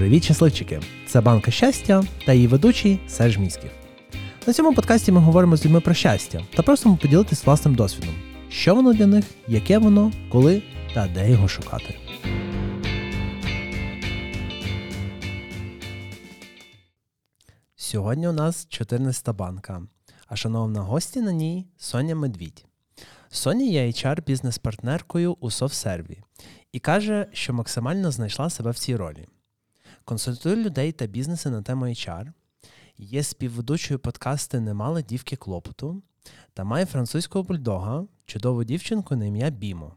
Привіт, щасливчики! Це банка щастя та її ведучий Серж Міськів. На цьому подкасті ми говоримо з людьми про щастя та просимо поділитись власним досвідом, що воно для них, яке воно, коли та де його шукати. Сьогодні у нас 14 банка, а шановна гостя на ній Соня Медвідь. Соня є HR-бізнес-партнеркою у SoftServe і каже, що максимально знайшла себе в цій ролі. Консультує людей та бізнеси на тему HR, є співведучою подкасти Немало дівки клопоту та має французького бульдога, чудову дівчинку на ім'я Бімо.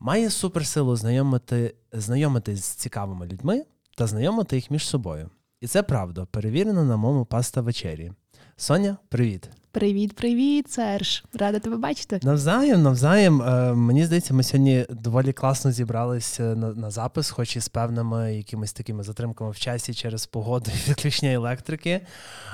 Має суперсилу знайомити, знайомитись з цікавими людьми та знайомити їх між собою. І це правда, перевірено на моєму паста вечері. Соня, привіт! Привіт, привіт, Серж. Рада тебе бачити. Навзаєм, навзаєм. Е, мені здається, ми сьогодні доволі класно зібралися на, на запис, хоч і з певними якимись такими затримками в часі через погоду і відключення електрики.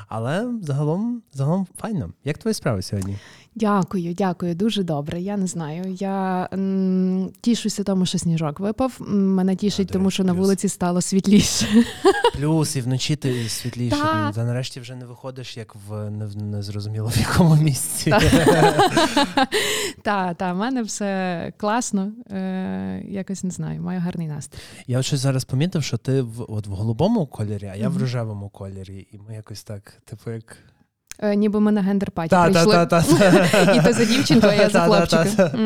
Але загалом, загалом файно. Як твої справи сьогодні? Дякую, дякую, дуже добре. Я не знаю. Я м, тішуся тому, що сніжок випав. Мене тішить, А, тому що на вулиці стало світліше. Плюс і вночі ти світліше. Та. Та нарешті вже не виходиш, як в не, незрозуміло в якому місці. Та, та, в мене все класно. Е, якось не знаю, маю гарний настрій. Я от щось зараз помітив, що ти в от в голубому кольорі, а я в рожевому кольорі. І ми якось так, типу, як. Е, ніби ми на гендер-паті Та, та, прийшли. та, та. І ти за дівчинку, а я за хлопчика.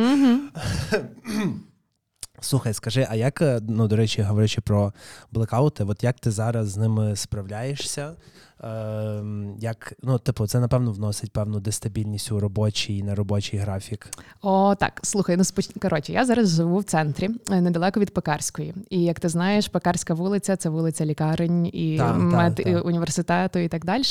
Слухай, скажи, а як, е, ну, до речі, говорячи про блекаути, от як ти зараз з ними справляєшся? Ем, як, ну, типу, це, напевно, вносить певну дестабільність у робочий і неробочий графік. О, так, слухай, ну споч... коротше, я зараз живу в центрі, е, недалеко від Пекарської. І як ти знаєш, Пекарська вулиця це вулиця лікарень і Так, так, мед так. і університету і так далі.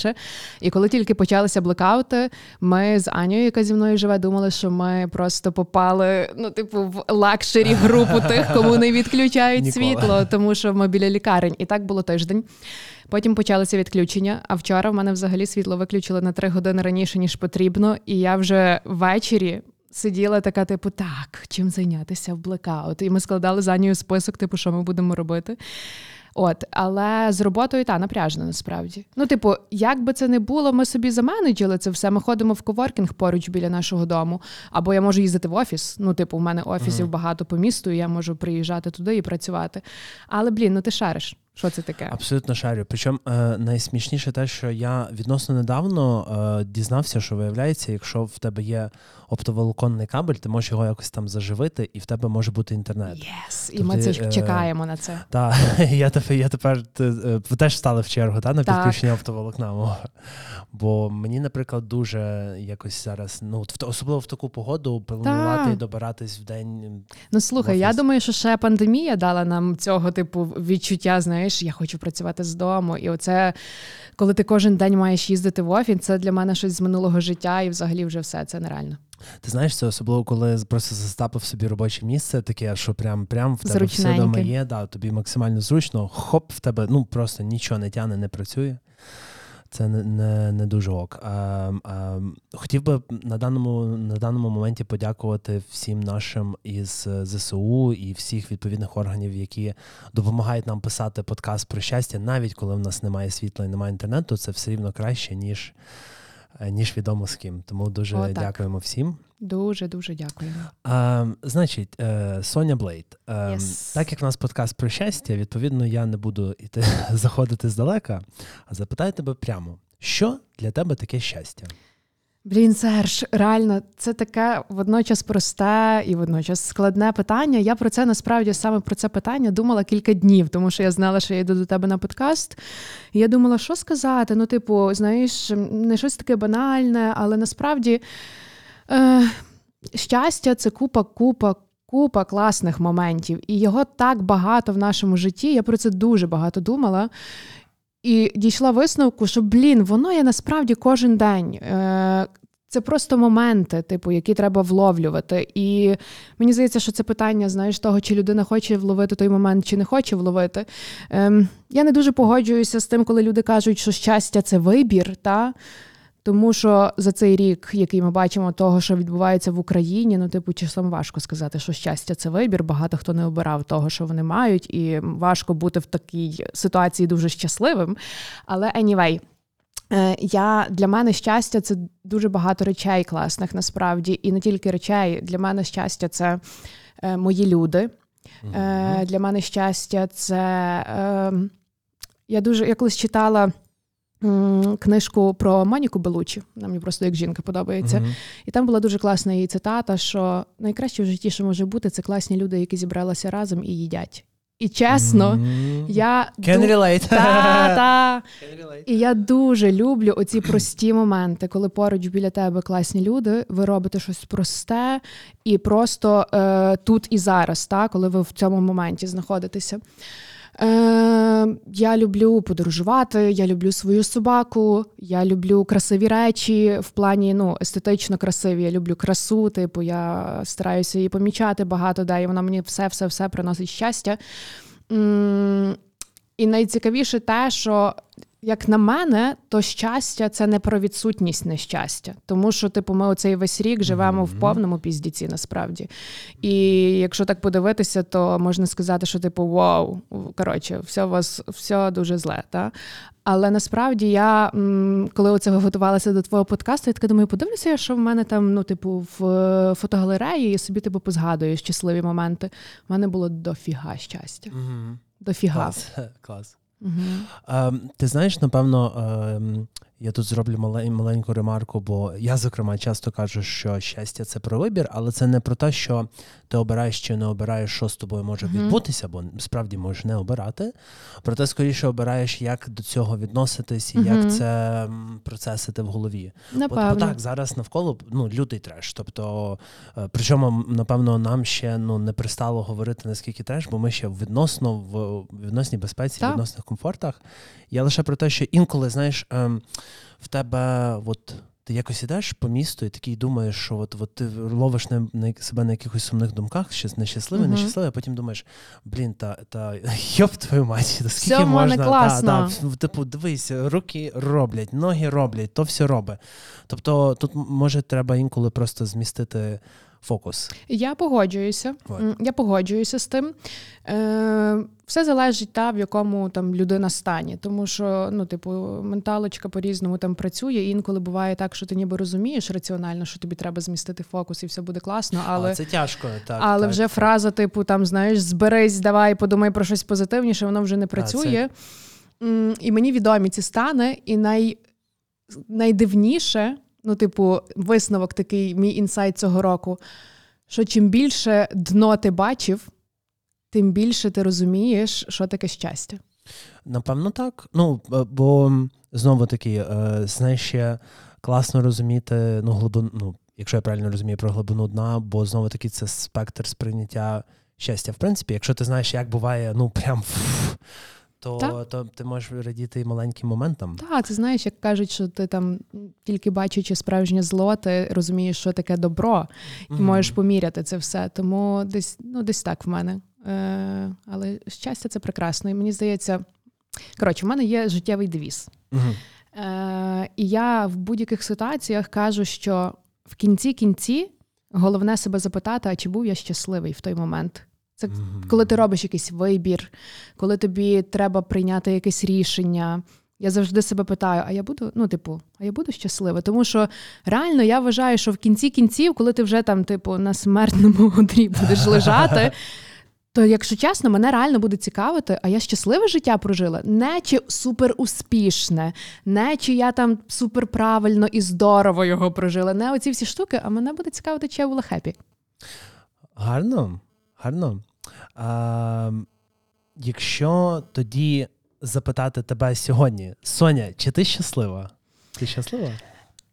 І коли тільки почалися блекаути, ми з Анею, яка зі мною живе, думали, що ми просто попали, ну, типу, в luxury групу тих, кому не відключають світло, тому що ми біля лікарень. І так було тиждень. Потім почалися відключення. А вчора в мене взагалі світло виключили на три години раніше, ніж потрібно. І я вже ввечері сиділа така, типу, так, чим зайнятися в блекаут. І ми складали за нею список, типу, що ми будемо робити. От, але з роботою та напряжно насправді. Ну, типу, як би це не було, ми собі заменеджили це все. Ми ходимо в коворкінг поруч біля нашого дому. Або я можу їздити в офіс. Ну, типу, в мене офісів Мгм. багато по місту, і я можу приїжджати туди і працювати. Але блін, ну ти шариш. Що це таке? Абсолютно шарю. Причому е, найсмішніше те, що я відносно недавно е, дізнався, що виявляється, якщо в тебе є оптоволоконний кабель, ти можеш його якось там заживити, і в тебе може бути інтернет. Yes, і Тобто, ми це е, чекаємо на це. Та я тепер, я тепер ти, е, теж стали в чергу та, на Так. підключення оптоволокна. мого. Бо мені, наприклад, дуже якось зараз, ну в особливо в таку погоду, планувати і добиратись в день. Ну слухай, я офіс. думаю, що ще пандемія дала нам цього типу відчуття. Знаєш, я хочу працювати з дому. І оце, коли ти кожен день маєш їздити в офіс, це для мене щось з минулого життя, і взагалі вже все це нереально. Ти знаєш, це особливо, коли просто застапив собі робоче місце, таке, що прям прям в тебе все вдома є, да, тобі максимально зручно, хоп, в тебе ну просто нічого не тяне, не працює. Це не, не, не дуже ок. А, а, хотів би на даному, на даному моменті подякувати всім нашим із е, ЗСУ і всіх відповідних органів, які допомагають нам писати подкаст про щастя, навіть коли в нас немає світла і немає інтернету, це все рівно краще, ніж, е, ніж відомо з ким. Тому дуже О, дякуємо всім. Дуже дуже дякую. А, значить, е, Соня Блейд. Е, Yes. Так як в нас подкаст про щастя, відповідно, я не буду іти заходити здалека, а запитаю тебе прямо: що для тебе таке щастя? Блін, Серж, реально, це таке водночас просте і водночас складне питання. Я про це насправді саме про це питання думала кілька днів, тому що я знала, що я йду до тебе на подкаст. І я думала, що сказати. Ну, типу, знаєш, не щось таке банальне, але насправді е, щастя це купа, купа. Купа класних моментів, і його так багато в нашому житті. Я про це дуже багато думала. І дійшла висновку, що блін, воно є насправді кожен день. Е, Це просто моменти, типу, які треба вловлювати. І мені здається, що це питання, знаєш, того, чи людина хоче вловити той момент, чи не хоче вловити. Ем, я не дуже погоджуюся з тим, коли люди кажуть, що щастя це вибір. Та? Тому що за цей рік, який ми бачимо, того, що відбувається в Україні, ну типу, часом важко сказати, що щастя це вибір. Багато хто не обирав того, що вони мають, і важко бути в такій ситуації дуже щасливим. Але anyway, е, я для мене щастя це дуже багато речей класних насправді, і не тільки речей. Для мене щастя це е, мої люди. Mm-hmm. Для мене щастя, це ем, я дуже я колись читала книжку про Моніку Белучі. Вона мені просто як жінка подобається. Mm-hmm. І там була дуже класна її цитата: що найкраще в житті, що може бути, це класні люди, які зібралися разом і їдять. І чесно, mm-hmm. я Can ду... relate. Та, та. Can relate. І я дуже люблю оці прості моменти, коли поруч біля тебе класні люди, ви робите щось просте і просто е, тут і зараз, та, коли ви в цьому моменті знаходитеся. Е, Я люблю подорожувати, я люблю свою собаку, я люблю красиві речі в плані ну, естетично красиві. Я люблю красу, типу, я стараюся її помічати багато, де і вона мені все-все-все приносить щастя. І найцікавіше те, що як на мене, то щастя це не про відсутність нещастя. Тому що, типу, ми оцей весь рік живемо mm-hmm. в повному піздіці, насправді. І якщо так подивитися, то можна сказати, що типу вау, коротше, все у вас все дуже зле. Та? Але насправді я, коли оце готувалася до твого подкасту, я така думаю, подивлюся, що в мене там, ну, типу, в фотогалереї і собі типу позгадую щасливі моменти. У мене було дофіга щастя. Mm-hmm. Дофіга. Клас. Клас. Угу. Ти знаєш, напевно, е, я тут зроблю маленьку ремарку, бо я, зокрема, часто кажу, що щастя це про вибір, але це не про те, що ти обираєш чи не обираєш, що з тобою може відбутися, бо справді можеш не обирати. Проте, скоріше обираєш, як до цього відноситись і як це процесити в голові. Напевно. Бо, бо так, зараз навколо ну, лютий треш. Тобто, е, причому, напевно, нам ще ну, не пристало говорити наскільки треш, бо ми ще відносно в відносній безпеці, в відносних комфортах. Я лише про те, що інколи, знаєш, ем, в тебе от. Ти якось ідеш по місту і такий думаєш, що от от ти ловиш на, на себе на якихось сумних думках, що нещасливе, uh-huh. нещасливе, а потім думаєш, блін, та та йоп твою мать, та скільки все можна класно. Та, та, типу, дивись, руки роблять, ноги роблять, то все робить. Тобто тут може треба інколи просто змістити фокус. Я погоджуюся. Вот. Я погоджуюся з тим. Е, Все залежить та, в якому там людина стані. Тому що, ну, типу, менталочка по-різному там працює. І інколи буває так, що ти ніби розумієш раціонально, що тобі треба змістити фокус і все буде класно. Але а, це тяжко, так. Але так. вже фраза, типу, там, знаєш, зберись, давай, подумай про щось позитивніше, воно вже не працює. А, це... І мені відомі ці стани, і най... найдивніше. Ну, типу, висновок такий, мій інсайт цього року. Що чим більше дно ти бачив, тим більше ти розумієш, що таке щастя. Напевно, так. Ну, бо знову таки, е, знаєш, ще класно розуміти ну, глибину, ну, якщо я правильно розумію про глибину дна, бо знову таки це спектр сприйняття щастя. В принципі, якщо ти знаєш, як буває, ну прям то то ти можеш радіти і маленьким моментам. Так, ти знаєш, як кажуть, що ти там тільки бачачи справжнє зло, ти розумієш, що таке добро, і mm-hmm. можеш поміряти це все. Тому десь ну, десь так в мене. Е, Але щастя, це прекрасно. І мені здається, коротше, в мене є життєвий девіз. Mm-hmm. Е, І я в будь-яких ситуаціях кажу, що в кінці кінці головне себе запитати, а чи був я щасливий в той момент. Це коли ти робиш якийсь вибір, коли тобі треба прийняти якесь рішення. Я завжди себе питаю: а я буду, ну, типу, а я буду щаслива? Тому що реально я вважаю, що в кінці кінців, коли ти вже там, типу, на смертному одрі будеш лежати, то, якщо чесно, мене реально буде цікавити, а я щасливе життя прожила, не чи супер успішне, не чи я там супер правильно і здорово його прожила, не оці всі штуки, а мене буде цікавити, чи я була хепі. Гарно. Гарно. А, Якщо тоді запитати тебе сьогодні, Соня, чи ти щаслива? Ти щаслива?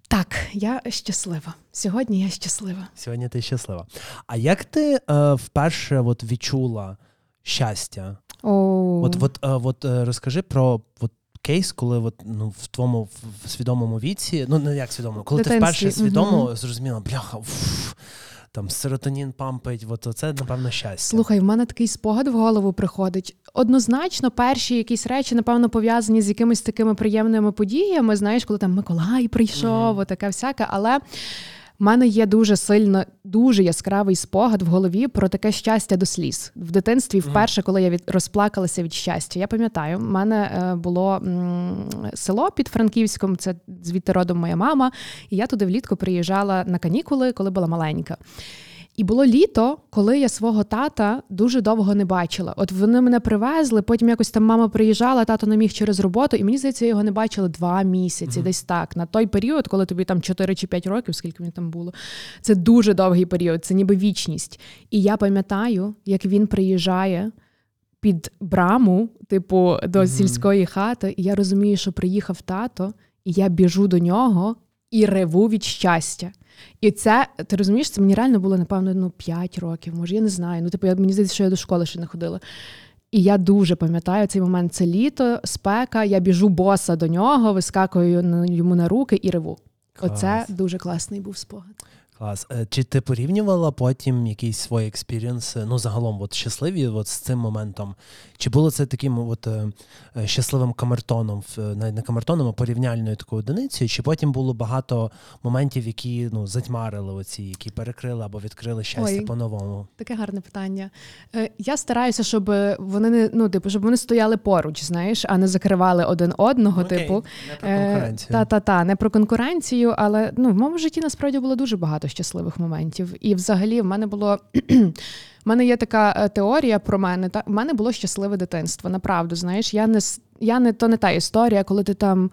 Так, я щаслива. Сьогодні я щаслива. Сьогодні ти щаслива. А як ти е, вперше от відчула щастя? Oh. От от, е, от е, розкажи про от, кейс, коли от, ну, в твоєму в свідомому віці, ну не як свідомо, коли Дитинстві. ти вперше свідомо mm-hmm. зрозуміла, бляха, уф, там серотонін пампить, от це, напевно, щастя. Слухай, в мене такий спогад в голову приходить. Однозначно, перші якісь речі, напевно, пов'язані з якимись такими приємними подіями. Знаєш, коли там Миколай прийшов, mm-hmm. таке всяке, але. У мене є дуже сильно, дуже яскравий спогад в голові про таке щастя до сліз в дитинстві. Вперше, коли я від розплакалася від щастя, я пам'ятаю, в мене е, було м, село під Франківськом. Це звідти родом моя мама, і я туди влітку приїжджала на канікули, коли була маленька. І було літо, коли я свого тата дуже довго не бачила. От вони мене привезли, потім якось там мама приїжджала, тато не міг через роботу, і мені здається, я його не бачила два місяці, mm-hmm. десь так. На той період, коли тобі там 4 чи 5 років, скільки мені там було. Це дуже довгий період, це ніби вічність. І я пам'ятаю, як він приїжджає. Під браму, типу, до mm-hmm. сільської хати, і я розумію, що приїхав тато, і я біжу до нього і реву від щастя. І це, ти розумієш, це мені реально було, напевно, ну, 5 років, може, я не знаю. Ну, типу, я, мені здається, що я до школи ще не ходила. І я дуже пам'ятаю цей момент. Це літо, спека, я біжу боса до нього, вискакую йому на руки і реву. Клас. Оце дуже класний був спогад. Клас. Е, чи ти порівнювала потім якісь свої експірієнси, ну загалом от щасливі от з цим моментом? Чи було це таким от е, е, щасливим камертоном, не камертоном, а порівняльною такою одиницею? Чи потім було багато моментів, які ну затьмарили оці, які перекрили або відкрили щастя Ой, по-новому? Таке гарне питання. Я стараюся, щоб вони не ну, типу, щоб вони стояли поруч, знаєш, а не закривали один одного. Окей, типу не про конкуренцію. Та-та-та, не про конкуренцію, але ну в моєму житті насправді було дуже багато щасливих моментів. І взагалі в мене було. У мене є така е, теорія про мене. Та в мене було щасливе дитинство. Направду, знаєш, я не я не то не та історія, коли ти там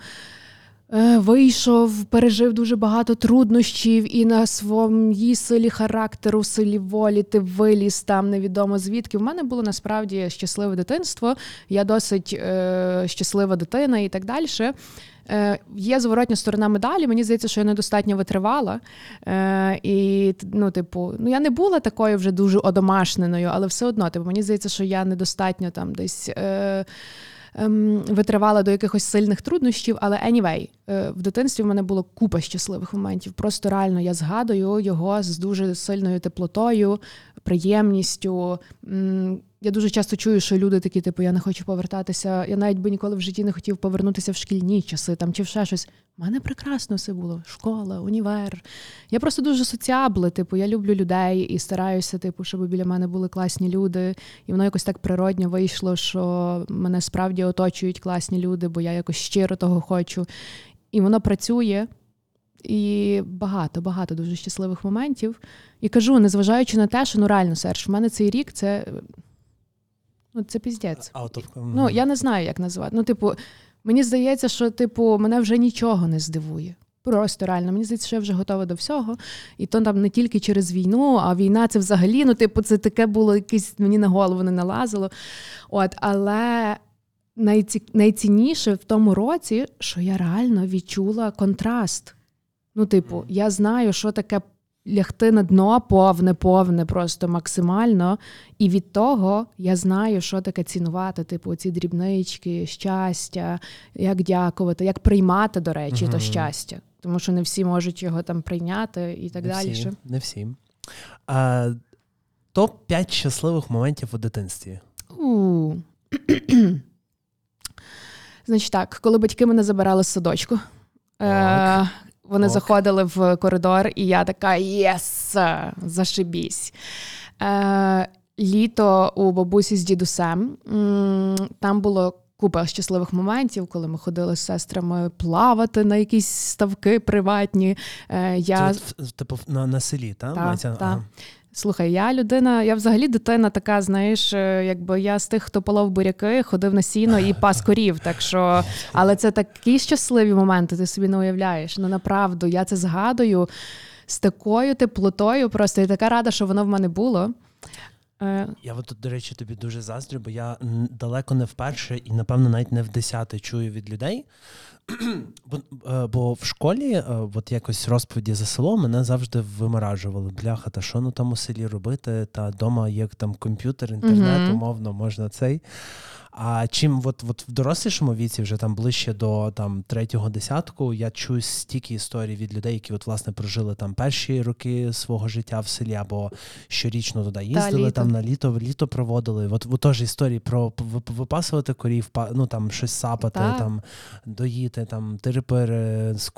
е, вийшов, пережив дуже багато труднощів, і на своїй силі характеру, силі волі ти виліз там невідомо звідки. В мене було насправді щасливе дитинство. Я досить е, щаслива дитина і так далі. Е, Є зворотня сторона медалі. Мені здається, що я недостатньо витривала. Е, І ну, типу, ну я не була такою вже дуже одомашненою, але все одно, типу, мені здається, що я недостатньо там десь. Е, ем, Витривала до якихось сильних труднощів, але anyway, е, в дитинстві в мене було купа щасливих моментів. Просто реально я згадую його з дуже сильною теплотою, приємністю. Я дуже часто чую, що люди такі, типу, я не хочу повертатися. Я навіть би ніколи в житті не хотів повернутися в шкільні часи там чи в ще щось. У мене прекрасно все було. Школа, універ. Я просто дуже соціабле, типу, я люблю людей і стараюся, типу, щоб біля мене були класні люди. І воно якось так природньо вийшло, що мене справді оточують класні люди, бо я якось щиро того хочу. І воно працює. І багато, багато дуже щасливих моментів. І кажу, незважаючи на те, що ну реально Серж, в мене цей рік це ну це піздець. Of... Ну я не знаю, як назвати. Ну, типу, мені здається, що типу, мене вже нічого не здивує. Просто реально, мені здається, що я вже готова до всього. І то там не тільки через війну, а війна це взагалі, ну, типу, це таке було якесь мені на голову не налазило. От, Але найці... найцінніше в тому році, що я реально відчула контраст. Ну, типу, я знаю, що таке лягти на дно повне, повне, просто максимально. І від того я знаю, що таке цінувати, типу, ці дрібнички, щастя, як дякувати, як приймати, до речі, угу. то щастя. Тому що не всі можуть його там прийняти і так не далі. Всі, не всі. А, Топ 5 щасливих моментів у дитинстві. У. Значить так, коли батьки мене забирали з садочку, е, вони Ок. заходили в коридор, і я така єс, зашибісь. Е, Літо у бабусі з дідусем. Там було купа щасливих моментів, коли ми ходили з сестрами плавати на якісь ставки приватні. Е, я... Це, Типу на на селі, так? Так, так. Слухай, я людина, я взагалі дитина така, знаєш, е, якби я з тих, хто полов буряки, ходив на сіно і пас корів. Так що, але це такі щасливі моменти, ти собі не уявляєш. Ну направду, я це згадую з такою теплотою. Просто я така рада, що воно в мене було. Е, я от тут, до речі, тобі дуже заздрю, бо я далеко не вперше і, напевно, навіть не в десяте чую від людей. Бо, е, бо в школі, е, от якось розповіді за село, мене завжди виморажували. Бляха, та що ну там у селі робити? Та вдома є там комп'ютер, інтернет, умовно, можна цей. А чим от, от в дорослішому віці, вже там ближче до там третього десятку, я чую стільки історій від людей, які от власне прожили там перші роки свого життя в селі, або щорічно туди їздили, літо. там на літо літо проводили. От, от теж історії про випасувати корів, ну там щось сапати, Так. там доїти, там терепири з,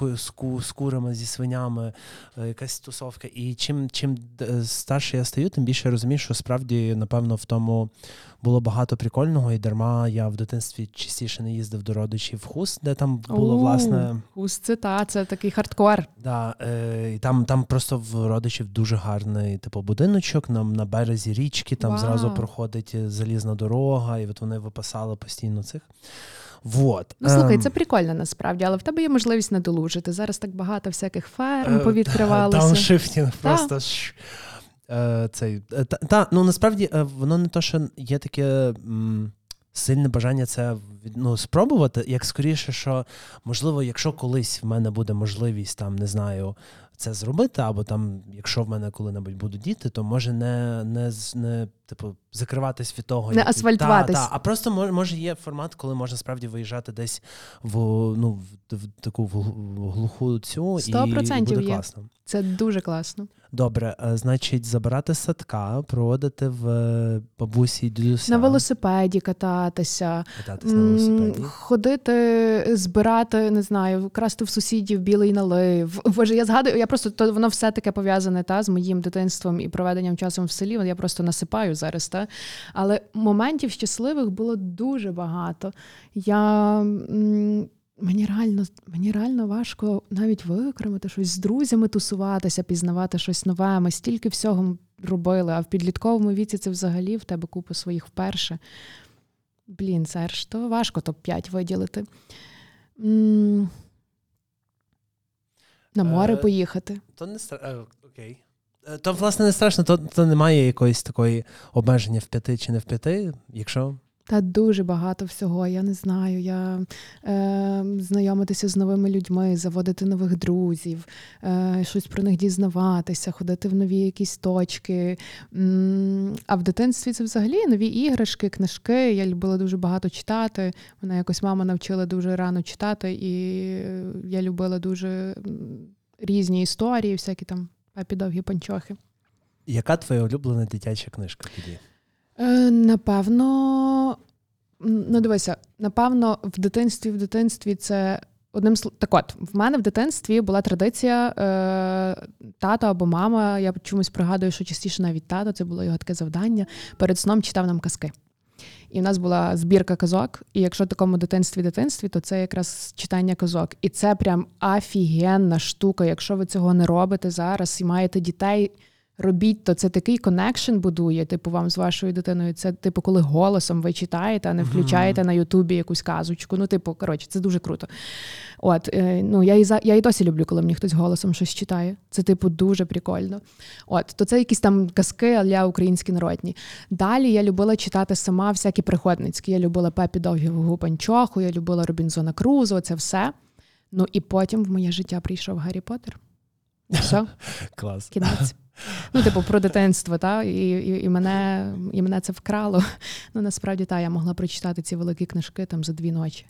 з курами, зі свинями, е, якась тусовка. І чим, чим е, старше я стаю, тим більше я розумію, що справді, напевно, в тому було багато прикольного, і дарма я в дитинстві частіше не їздив до родичів в Хуст, де там було, О, власне. Гус, це та, це такий хардкор. Да, е, і там, там просто в родичів дуже гарний типу будиночок на, на березі річки, там Вау. зразу проходить е, залізна дорога, і от вони випасали постійно цих. Вот. Ну слухай, Ем, це прикольно насправді, але в тебе є можливість надолужити. Зараз так багато всяких ферм е, повідкривалося. Downshifting просто. Е, цей, е, та, та, ну насправді воно не то, що є таке м, сильне бажання це ну, спробувати, як скоріше, що можливо, якщо колись в мене буде можливість там, не знаю, це зробити, або там, якщо в мене коли-небудь будуть діти, то може не, не, не типу, закриватись від того, Не асфальтуватись. Та, та, а просто може, є формат, коли можна справді виїжджати десь в, ну, в, в таку в глуху цю і 100% буде є. класно. Це дуже класно. Добре, е, значить, забирати садка, проводити в е, бабусі дідуся. На велосипеді кататися, Кататись на велосипеді. ходити, збирати, не знаю, красти в сусідів білий налив. Боже, я згадую, я просто то воно все таке пов'язане та з моїм дитинством і проведенням часом в селі. Я просто насипаю зараз, та але моментів щасливих було дуже багато. Я мені реально мені реально важко навіть викремити щось з друзями тусуватися, пізнавати щось нове. Ми стільки всього робили, а в підлітковому віці це взагалі в тебе купа своїх вперше. Блін, Серж, то важко топ-5 виділити. На море Е, поїхати. То не стра... е, окей. Е, То, власне, не страшно, то, то немає якоїсь такої обмеження в п'яти чи не в п'яти, якщо. Та дуже багато всього. Я не знаю. Я е, знайомитися з новими людьми, заводити нових друзів, е, щось про них дізнаватися, ходити в нові якісь точки. А в дитинстві це взагалі нові іграшки, книжки. Я любила дуже багато читати. Мене якось мама навчила дуже рано читати, і я любила дуже різні історії, всякі там папі довгі панчохи. Яка твоя улюблена дитяча книжка тоді? Е, напевно, ну дивися, напевно, в дитинстві, в дитинстві це одним сло- Так от, в мене в дитинстві була традиція е, тато або мама. Я чомусь пригадую, що частіше навіть тато, це було його таке завдання. Перед сном читав нам казки. І в нас була збірка казок. І якщо в такому дитинстві дитинстві, то це якраз читання казок. І це прям офігенна штука. Якщо ви цього не робите зараз і маєте дітей, робіть, то це такий connection будує, типу, вам з вашою дитиною. Це, типу, коли голосом ви читаєте, а не включаєте на Ютубі якусь казочку. Ну, типу, коротше, це дуже круто. От, е, ну, я і, за, я і досі люблю, коли мені хтось голосом щось читає. Це, типу, дуже прикольно. От, то це якісь там казки для українські народні. Далі я любила читати сама всякі пригодницькі. Я любила Пепі Довгого Панчоху, я любила Робінзона Крузо, це все. Ну і потім в моє життя прийшов Гаррі Поттер. Все, Клас. кінець. Ну, типу, про дитинство, та? І, і, і, мене, і мене це вкрало. Ну, насправді, та, я могла прочитати ці великі книжки там за дві ночі.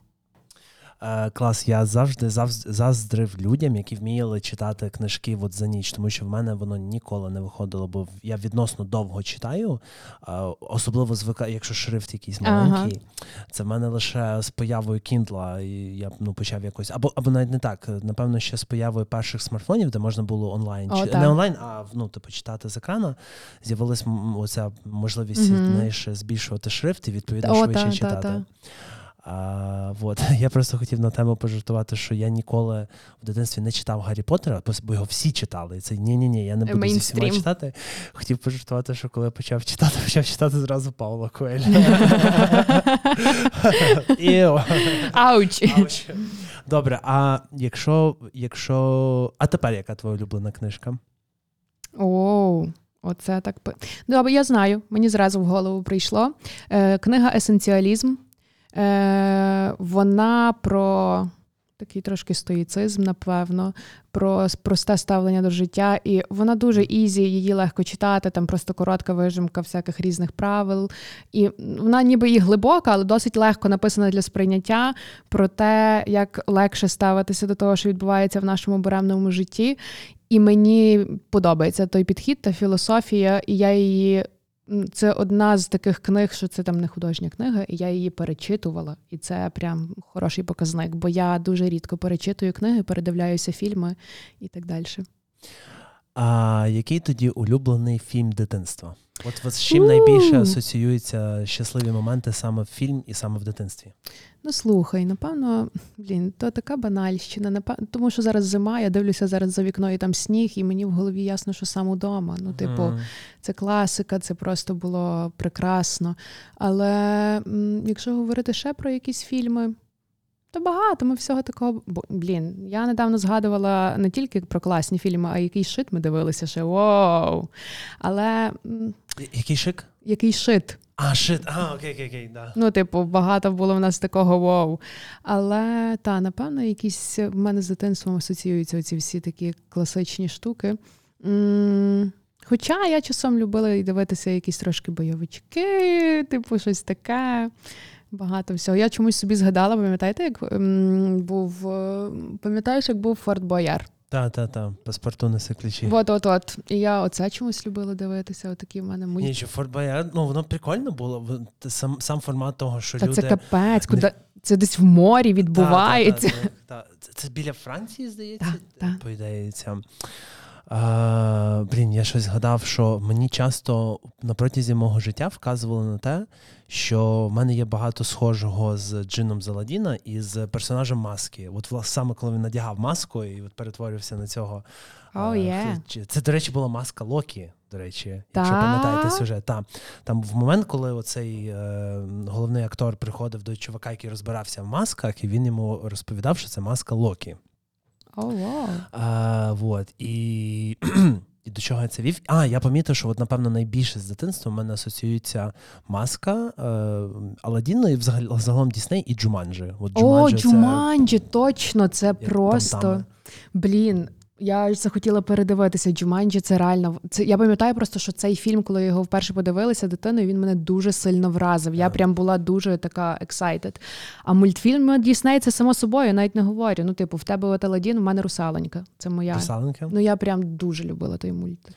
Е, клас, я завжди заздрив людям, які вміли читати книжки от за ніч, тому що в мене воно ніколи не виходило, бо я відносно довго читаю, е, особливо звика, якщо шрифт якийсь Ага. маленький. Це в мене лише з появою Kindle, і я ну, почав якось. Або, або навіть не так. Напевно, ще з появою перших смартфонів, де можна було онлайн О, чи так. не онлайн, а ну, типу, читати з екрану, з'явилась м, оця можливість знаєш, збільшувати шрифт і відповідно О, швидше та, та, читати. та. А, вот. Я просто хотів на тему пожартувати, що я ніколи в дитинстві не читав Гаррі Поттера, бо- його всі читали. І це ні-ні-ні, я не буду зі всіма читати. Хотів пожартувати, що коли я почав читати, почав читати зразу Павла Коеля. Ouch! Ouch. Добре, а якщо, якщо. А тепер яка твоя улюблена книжка? Oh, оце так. Добре, я знаю, мені зразу в голову прийшло. Е, книга Есенціалізм. Е, вона про такий трошки стоїцизм, напевно, про просте ставлення до життя. І вона дуже easy, її легко читати, там просто коротка вижимка всяких різних правил. І вона ніби і глибока, але досить легко написана для сприйняття про те, як легше ставитися до того, що відбувається в нашому буремному житті. І мені подобається той підхід та філософія, і я її це одна з таких книг, що це там не художня книга, і я її перечитувала, і це прям хороший показник, бо я дуже рідко перечитую книги, передивляюся фільми і так далі. А який тоді улюблений фільм дитинства? От з чим найбільше асоціюються щасливі моменти саме в фільм і саме в дитинстві? Ну слухай, напевно, блін, то така банальщина. Напевно, тому що зараз зима, я дивлюся зараз за вікно і там сніг, і мені в голові ясно, що сам удома. Ну, типу, mm. це класика, це просто було прекрасно. Але м, якщо говорити ще про якісь фільми. То багато ми всього такого. Блін, я недавно згадувала не тільки про класні фільми, а який шит ми дивилися ще. Воу! Але. Який шик? Який шит. А, шит, а, окей, окей, окей, да. Ну, типу, багато було в нас такого воу. Але та, напевно, якісь в мене з дитинством асоціюються оці всі такі класичні штуки. М-м- Хоча я часом любила і дивитися якісь трошки бойовички, типу, щось таке. Багато всього. Я чомусь собі згадала, пам'ятаєте, як м- був. Е, пам'ятаєш, як був Форт Бояр? Так, паспорту несе ключі. От, от, от. І я оце чомусь любила дивитися. Отакі в мене мульти. Ні, що Форт Боярд, ну воно прикольно було. Сам сам формат того, що Та люди... це капець, куди це десь в морі відбувається. Та, та, та, це, це біля Франції, здається, та, А, Блін, я щось згадав, що мені часто на протязі мого життя вказували на те, що в мене є багато схожого з Джином Заладіна і з персонажем маски. От саме коли він надягав маску і от перетворився на цього. Oh, yeah. Це, до речі, була маска Локі. До речі, якщо пам'ятаєте сюжет. Та, там в момент, коли оцей е, головний актор приходив до чувака, який розбирався в масках, і він йому розповідав, що це маска Локі. Oh, wow. А, вот. І і до чого я це вів? А, я помітив, що от, напевно, найбільше з дитинства в мене асоціюється маска е, Аладдіна і взагалі загалом Дісней і Джуманджі. От Джуманджі О, Джуманджі, це... точно, це просто. Там-там. Блін, я захотіла передивитися Джуманджі. Це реально це. Я пам'ятаю просто, що цей фільм, коли я його вперше подивилася дитиною, він мене дуже сильно вразив. Я прям була дуже така excited. А мультфільм Дісней це само собою, я навіть не говорю. Ну, типу, в тебе от Аладдін, у мене русаленька. Це моя русаленька. Ну я прям дуже любила той мультик.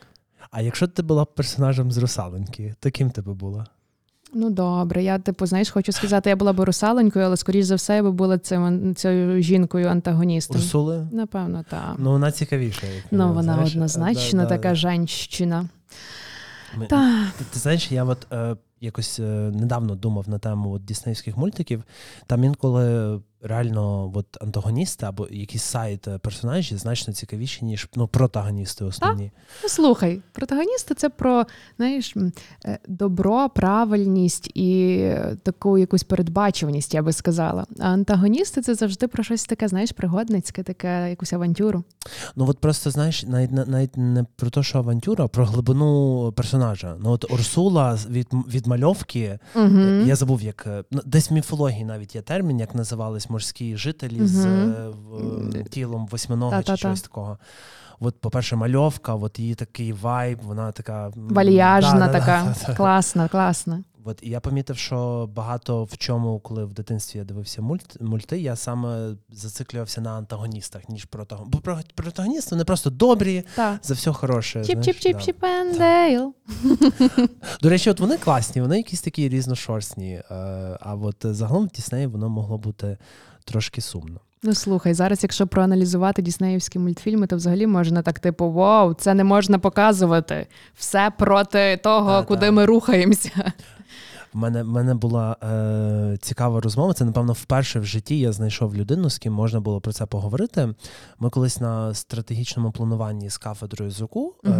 А якщо ти була персонажем з русаленьки, то ким тебе була? Ну добре, я типу, знаєш, хочу сказати, я була би русаленькою, але скоріш за все я би була цим цією жінкою антагоністом. Урсули? Напевно, так. Ну вона цікавіша. Як ну вона знаєш? однозначно да, така да, женщина. Ми, Та. Ти, ти знаєш, я от е, якось е, недавно думав на тему от, діснейських мультиків. Там інколи реально от, антагоністи або якісь сайт е, персонажі значно цікавіші, ніж ну, протагоністи основні. Ну, Слухай, протагоністи це про знаєш, е, добро, правильність і таку якусь передбачуваність, я би сказала. А антагоністи це завжди про щось таке, знаєш, пригодницьке, таке, якусь авантюру. Ну от просто знаєш, навіть навіть не про те, що авантюра, а про глибину персонажа. Ну от Урсула від від мальовки, угу. я забув, як е, ну, десь в міфології навіть є термін, як називались морські жителі угу. з в, тілом восьминога чи щось такого. От, по-перше, мальовка, от її такий вайб, вона така вальяжна, да, така да, класна, класна. От і я помітив, що багато в чому, коли в дитинстві я дивився мульт, мульти, я саме зациклювався на антагоністах, ніж протагоністах. Бо протагоністи вони просто добрі, та. за все хороше. Chip-chip-chip-chip-and-Dale. До речі, от вони класні, вони якісь такі різношорстні. Е, а от загалом в Діснеї воно могло бути трошки сумно. Ну слухай, зараз, якщо проаналізувати діснеївські мультфільми, то взагалі можна так, типу, вау, це не можна показувати. Все проти того, а, куди та. ми рухаємося. В мене в мене була е, цікава розмова. Це, напевно, вперше в житті я знайшов людину, з ким можна було про це поговорити. Ми колись на стратегічному плануванні з кафедрою ЗУКу е,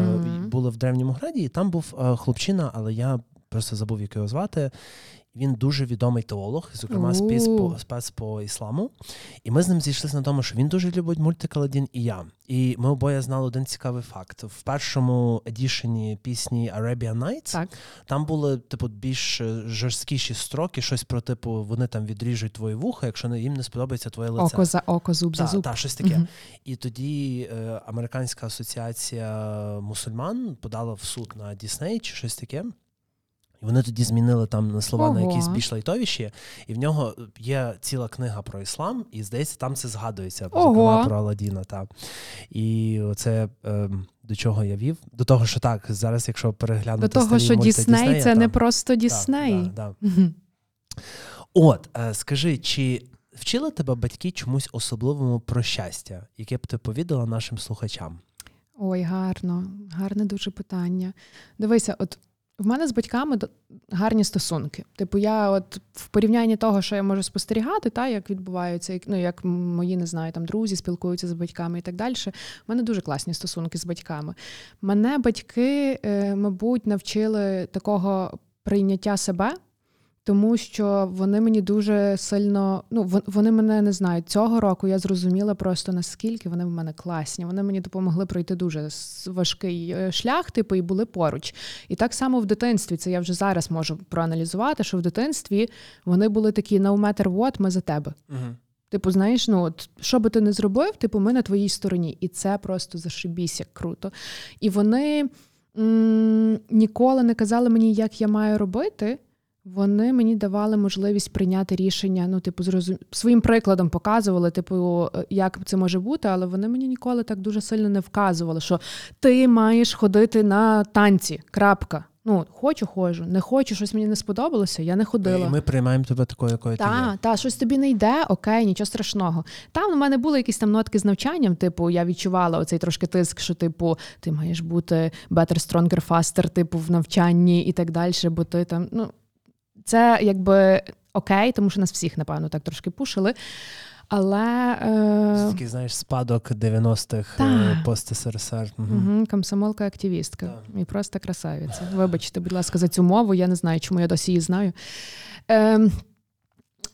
були в Древньому Граді, і там був е, хлопчина, але я просто забув, як його звати. Він дуже відомий теолог, зокрема спец по, спец по ісламу. І ми з ним зійшлися на тому, що він дуже любить мультик Аладдін і я. І ми обоє знали один цікавий факт. В першому едішені пісні Arabian Nights так. там були типу більш жорсткіші строки, щось про типу вони там відріжуть твої вуха, якщо їм не сподобається твоє лице. Око за око, зуб за зуб. Так, щось таке. uh І тоді е, Американська асоціація мусульман подала в суд на Дісней чи щось таке. І вони тоді змінили там слова Ого. на якісь більш лайтовіші, і в нього є ціла книга про іслам, і здається, там це згадується зокрема про Аладдіна. Та. І це е, до чого я вів? До того, що так, зараз, якщо переглянути. До того, що Дісней це там, не просто Дісней. Да, да, да. От, е, скажи, чи вчили тебе батьки чомусь особливому про щастя, яке б ти повідала нашим слухачам? Ой, гарно, гарне дуже питання. Дивися, от. В мене з батьками гарні стосунки. Типу, я от в порівнянні того, що я можу спостерігати, та як відбуваються, як ну як мої не знаю, там друзі спілкуються з батьками і так далі. в мене дуже класні стосунки з батьками. Мене батьки, е, мабуть, навчили такого прийняття себе тому що вони мені дуже сильно. Ну вони мене не знають. Цього року я зрозуміла просто наскільки вони в мене класні. Вони мені допомогли пройти дуже важкий е, шлях, типу, і були поруч. І так само в дитинстві. Це я вже зараз можу проаналізувати, що в дитинстві вони були такі no matter what, ми за тебе. Угу. Типу, знаєш, ну от що би ти не зробив, типу, ми на твоїй стороні. І це просто зашибісь, як круто. І вони м- ніколи не казали мені, як я маю робити. Вони мені давали можливість прийняти рішення, ну, типу, зрозум... своїм прикладом показували, типу, як це може бути, але вони мені ніколи так дуже сильно не вказували, що ти маєш ходити на танці. крапка. Ну, хочу, ходжу, не хочу, щось мені не сподобалося, я не ходила. І Ми приймаємо тебе такою, якою та, ти є. Так, щось тобі не йде, окей, нічого страшного. Там у мене були якісь там нотки з навчанням, типу, я відчувала оцей трошки тиск, що, типу, ти маєш бути better, stronger, faster, типу, в навчанні і так далі, бо ти там, ну, це якби окей, тому що нас всіх, напевно, так трошки пушили. Але Це такий, знаєш, спадок 90-х е, пост СРСР. Угу. Комсомолка, активістка. І просто красавиця. Вибачте, будь ласка, за цю мову. Я не знаю, чому я досі її знаю. Е,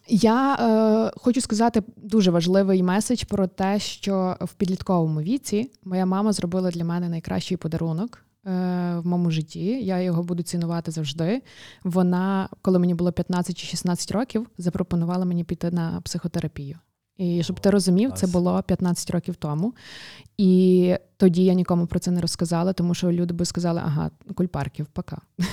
я е, хочу сказати дуже важливий меседж про те, що в підлітковому віці моя мама зробила для мене найкращий подарунок. Е, в моєму житті. Я його буду цінувати завжди. Вона, коли мені було 15 чи 16 років, запропонувала мені піти на психотерапію. І щоб ти розумів, це було 15 років тому. І тоді я нікому про це не розказала, тому що люди би сказали, ага, кульпарків, пока.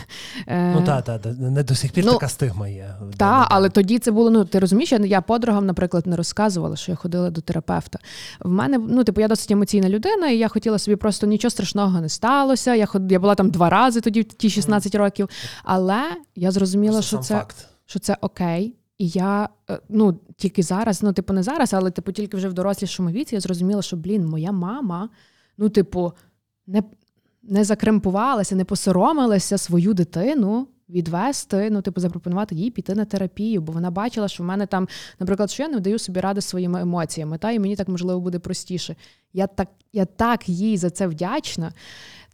Е, ну так, так, не до сих пір ну, така стигма є. Так, але тоді це було, ну ти розумієш, я я подругам, наприклад, не розказувала, що я ходила до терапевта. В мене, ну, типу, я досить емоційна людина, і я хотіла собі просто нічого страшного не сталося. Я ход... я була там два рази тоді, в ті 16 років. Але я зрозуміла, що це, що це окей. І я е, ну тільки зараз, ну типу, не зараз, але типу, тільки вже в дорослішому віці я зрозуміла, що блін, моя мама, ну, типу, не не закремпувалася, не посоромилася свою дитину відвести, ну, типу, запропонувати їй піти на терапію, бо вона бачила, що в мене там, наприклад, що я не вдаю собі ради своїми емоціями, та і мені так можливо буде простіше. Я так, Я так їй за це вдячна.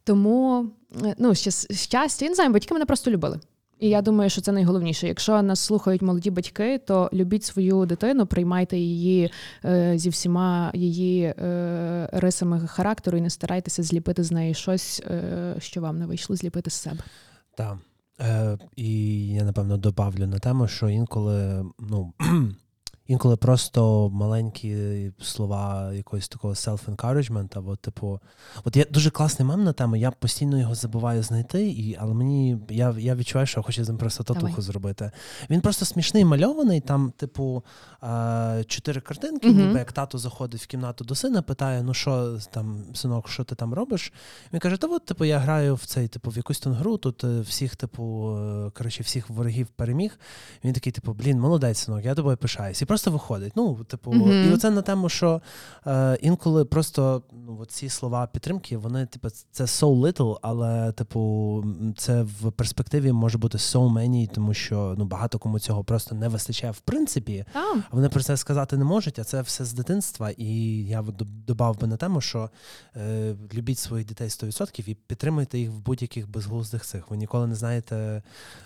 Тому е, ну, щастя, я не знаю, батьки мене просто любили. І я думаю, що це найголовніше. Якщо нас слухають молоді батьки, то любіть свою дитину, приймайте її е, зі всіма її е, рисами характеру і не старайтеся зліпити з неї щось, е, що вам не вийшло зліпити з себе. Так. Е, І я напевно добавлю на тему, що інколи ну Інколи просто маленькі слова якогось такого self-encouragement, або типу, от я дуже класний мем на тему, я постійно його забуваю знайти, і, але мені я я відчуваю, що я хочу з ним просто татуху Давай. зробити. Він просто смішний мальований, там, типу, чотири картинки, uh-huh. ніби як тато заходить в кімнату до сина, питає: ну що там, синок, що ти там робиш? Він каже: Та от, типу, я граю в цей, типу, в якусь там гру, тут е, всіх, типу, е, коротше, всіх ворогів переміг. Він такий, типу, блін, молодець, синок, я тобою пишаюсь просто виходить. Ну, типу, Мгм. і оце на тему, що е, інколи просто ну, ці слова підтримки, вони, типу, це so little, але, типу, це в перспективі може бути so many, тому що ну, багато кому цього просто не вистачає в принципі. А вони про це сказати не можуть, а це все з дитинства. І я додав би на тему, що е, любіть своїх дітей 100% і підтримуйте їх в будь-яких безглуздих цих. Ви ніколи не знаєте,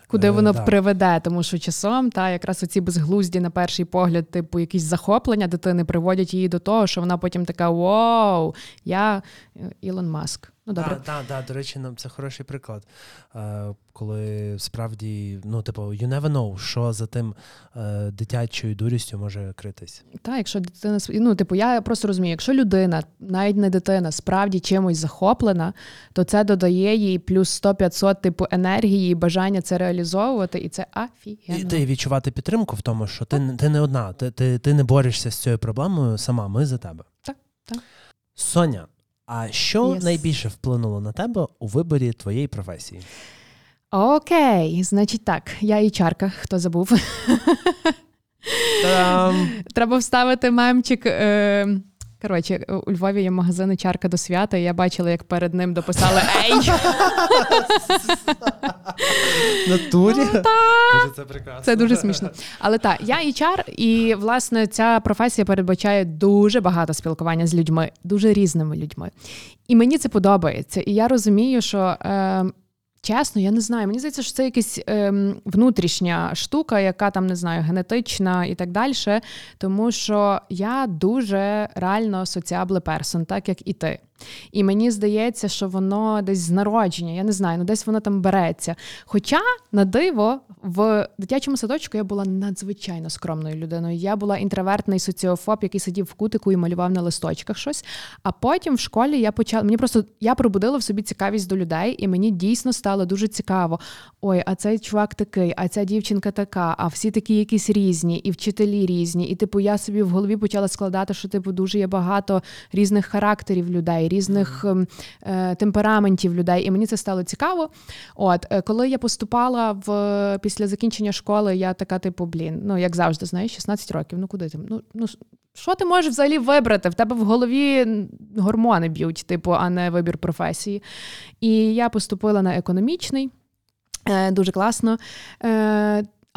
Куди Е, воно да. приведе, тому що часом та якраз оці безглузді на перший погляд, типу, якісь захоплення дитини приводять її до того, що вона потім така: Вау, я е, Ілон Маск. Ну добре, Так, так, да, до речі, нам це хороший приклад. Е, коли справді, ну, типу, you never know, що за тим е, дитячою дурістю може критись. та якщо дитина ну, типу, я просто розумію, якщо людина, навіть не дитина, справді чимось захоплена, то це додає їй плюс 100-500 типу енергії і бажання це реалізовувати, і це І ти відчувати підтримку в тому, що ти, ти не одна, ти, ти, ти не борешся з цією проблемою сама, ми за тебе. Так, так. Соня, а що Yes. найбільше вплинуло на тебе у виборі твоєї професії? Окей, значить так, я і чарка, хто забув. Та-дам! Треба вставити мемчик. Е, коротше, у Львові є магазини чарка до свята, і я бачила, як перед ним дописали Ей! Натурі? Ну, Це прекрасно. Це дуже смішно. Але так, я HR, і власне ця професія передбачає дуже багато спілкування з людьми, дуже різними людьми. І мені це подобається. І я розумію, що. Е, Чесно, я не знаю. Мені здається, що це якась ем, внутрішня штука, яка там не знаю, генетична і так далі. Тому що я дуже реально соціабле персон, так як і ти. І мені здається, що воно десь з народження, я не знаю, ну десь воно там береться. Хоча, на диво, в дитячому садочку я була надзвичайно скромною людиною. Я була інтровертний соціофоб, який сидів в кутику і малював на листочках щось. А потім в школі я почала. Мені просто я пробудила в собі цікавість до людей, і мені дійсно стало дуже цікаво. Ой, а цей чувак такий, а ця дівчинка така, а всі такі якісь різні, і вчителі різні. І типу, я собі в голові почала складати, що типу дуже є багато різних характерів людей, різних ем, е, темпераментів людей. І мені це стало цікаво. От е, коли я поступала в після закінчення школи, я така, типу, блін, ну як завжди, знаєш, 16 років. Ну куди ти? Ну ну що ти можеш взагалі вибрати? В тебе в голові гормони б'ють, типу, а не вибір професії. І я поступила на економічний. Е, Дуже класно.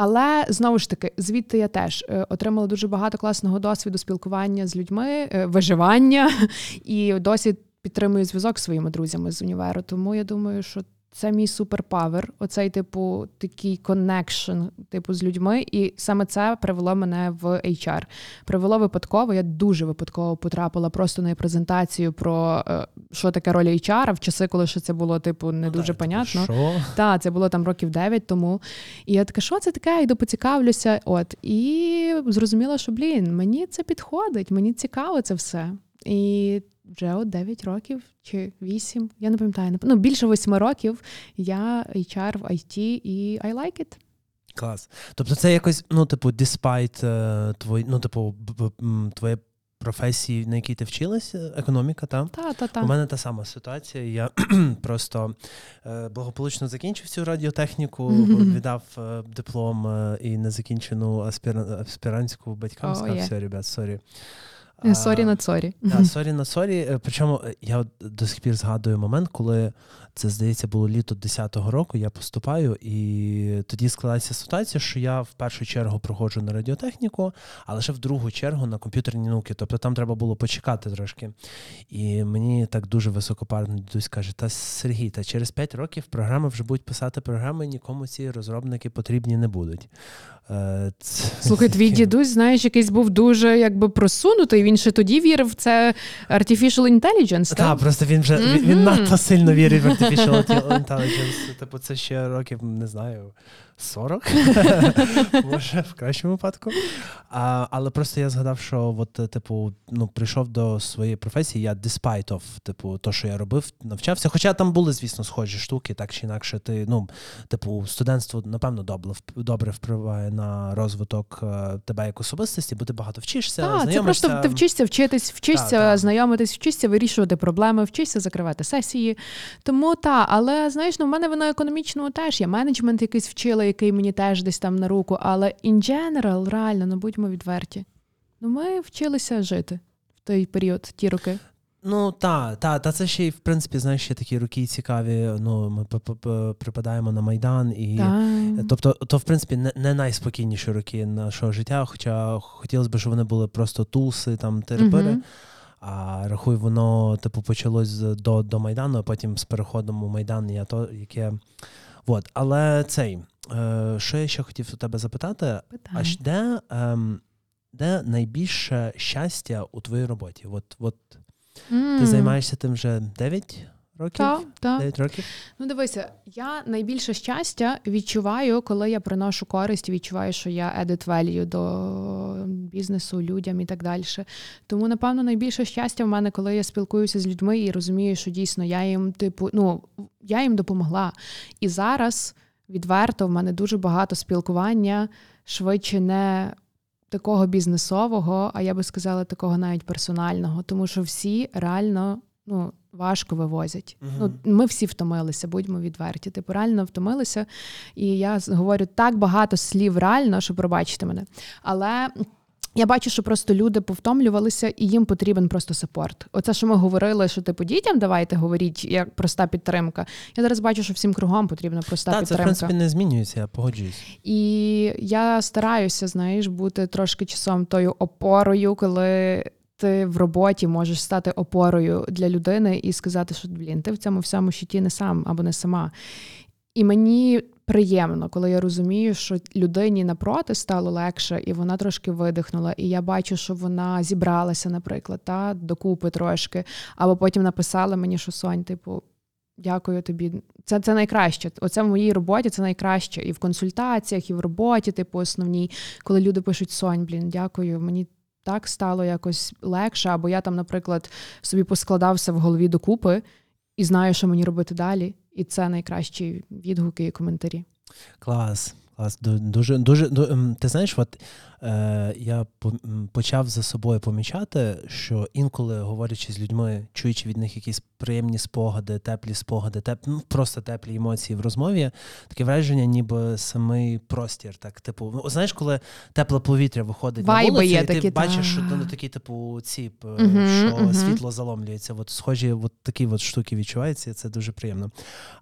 Але знову ж таки, звідти я теж е, отримала дуже багато класного досвіду спілкування з людьми, е, виживання і досі підтримую зв'язок з своїми друзями з універу. Тому я думаю, що це мій superpower, оцей типу такий connection, типу, з людьми. І саме це привело мене в HR. Привело випадково. Я дуже випадково потрапила просто на презентацію про е, що таке роль HR, в часи, коли ще це було типу не дуже понятно. Що? Так, це було там років 9 тому. І я така, що це таке? Йду поцікавлюся. От і зрозуміла, що блін, мені це підходить, мені цікаво це все. І вже от 9 років чи 8, я не пам'ятаю, ну більше 8 років я HR в IT і I like it. Клас. Тобто це якось, ну, типу, despite е, твої, ну, типу, б- професії, на якій ти вчилась, е, економіка, там? Та, та, та. У мене та сама ситуація. Я просто е, благополучно закінчив цю радіотехніку, віддав е, диплом е, і незакінчену аспіра- аспірантську батькам. Сказав, все, ребят, сорі. Е, Сорі на сорі. Сорі на сорі. Е, Причому е, я до сих пір згадую момент, коли це, здається, було літо 10-го року, я поступаю, і тоді складається ситуація, що я в першу чергу проходжу на радіотехніку, а лише в другу чергу на комп'ютерні науки. Тобто там треба було почекати трошки. І мені так дуже високопарно дідусь каже: Та Сергій, та через 5 років програми вже будуть писати програми, нікому ці розробники потрібні не будуть. Е, Слухай, твій дідусь, знаєш, якийсь був дуже якби просунутий. Він ще тоді вірив в це artificial intelligence. Так, та, просто він вже він, він надто сильно вірив в artificial intelligence. Типу, це ще років, не знаю, 40, може, в кращому випадку. А, але просто я згадав, що от, типу, ну, прийшов до своєї професії, я despite of, типу, то, що я робив, навчався. Хоча там були, звісно, схожі штуки, так чи інакше, ти, ну, типу, студентство, напевно, добре, добре впливає на розвиток е, тебе як особистості, бо ти багато вчишся, Так, це просто ти вчишся вчитись, вчишся Так, так. знайомитись, вчишся вирішувати проблеми, вчишся закривати сесії. Тому та, але знаєш, ну в мене ви на економічному теж є менеджмент якийсь вчили, який мені теж десь там на руку. Але in general, реально, ну будьмо відверті. Ну, ми вчилися жити в той період, ті роки. Ну та, та, та це ще й в принципі, знаєш, ще такі роки цікаві. Ну, ми припадаємо на Майдан, і та. тобто, то в принципі не, не найспокійніші роки нашого життя. Хоча хотілося б, щоб вони були просто туси, там терепири. Угу. А рахуй, воно типу почалось до до Майдану, а потім з переходом у Майдан я то яке. От. Але цей, що я ще хотів у тебе запитати, Питання. аж де е, де найбільше щастя у твоїй роботі? От, от mm. Ти займаєшся тим вже 9 років? Так, так. 9 років? Ну, дивися, я найбільше щастя відчуваю, коли я приношу користь, відчуваю, що я edit value до бізнесу, людям і так далі. Тому, напевно, найбільше щастя в мене, коли я спілкуюся з людьми і розумію, що дійсно я їм, типу, ну, я їм допомогла. І зараз відверто в мене дуже багато спілкування швидше не такого бізнесового, а я би сказала, такого навіть персонального, тому що всі реально ну, важко вивозять. Uh-huh. Ну, Ми всі втомилися, будьмо відверті. Типу реально втомилися. І я говорю так багато слів реально, що пробачте мене. Але я бачу, що просто люди повтомлювалися, і їм потрібен просто саппорт. Оце, що ми говорили, що типу дітям давайте говоріть, як проста підтримка. Я зараз бачу, що всім кругом потрібна проста так, підтримка. Це в принципі не змінюється, я погоджуюсь. І я стараюся, знаєш, бути трошки часом тою опорою, коли. Ти в роботі можеш стати опорою для людини і сказати, що блін, ти в цьому всьому щиті не сам або не сама. І мені приємно, коли я розумію, що людині напроти стало легше, і вона трошки видихнула. І я бачу, що вона зібралася, наприклад, та докупи трошки, або потім написала мені, що Сонь, типу. Дякую тобі. Це це найкраще. Оце в моїй роботі це найкраще. І в консультаціях, і в роботі, типу, основній, коли люди пишуть Сонь, блін, дякую, мені так стало якось легше. Або я там, наприклад, собі поскладався в голові докупи і знаю, що мені робити далі. І це найкращі відгуки і коментарі. Клас. Клас. Дуже, дуже, ем, Ти знаєш, от е, я почав за собою помічати, що інколи, говорячи з людьми, чуючи від них якісь приємні спогади, теплі спогади, теп, ну, просто теплі емоції в розмові, таке враження, ніби самий простір. Так, типу, ну, знаєш, коли тепле повітря виходить Вайби на вулицю, є і ти такі, бачиш, що ну, такі, типу, ці, uh що uh світло заломлюється. От схожі от такі от штуки відчуваються, і це дуже приємно.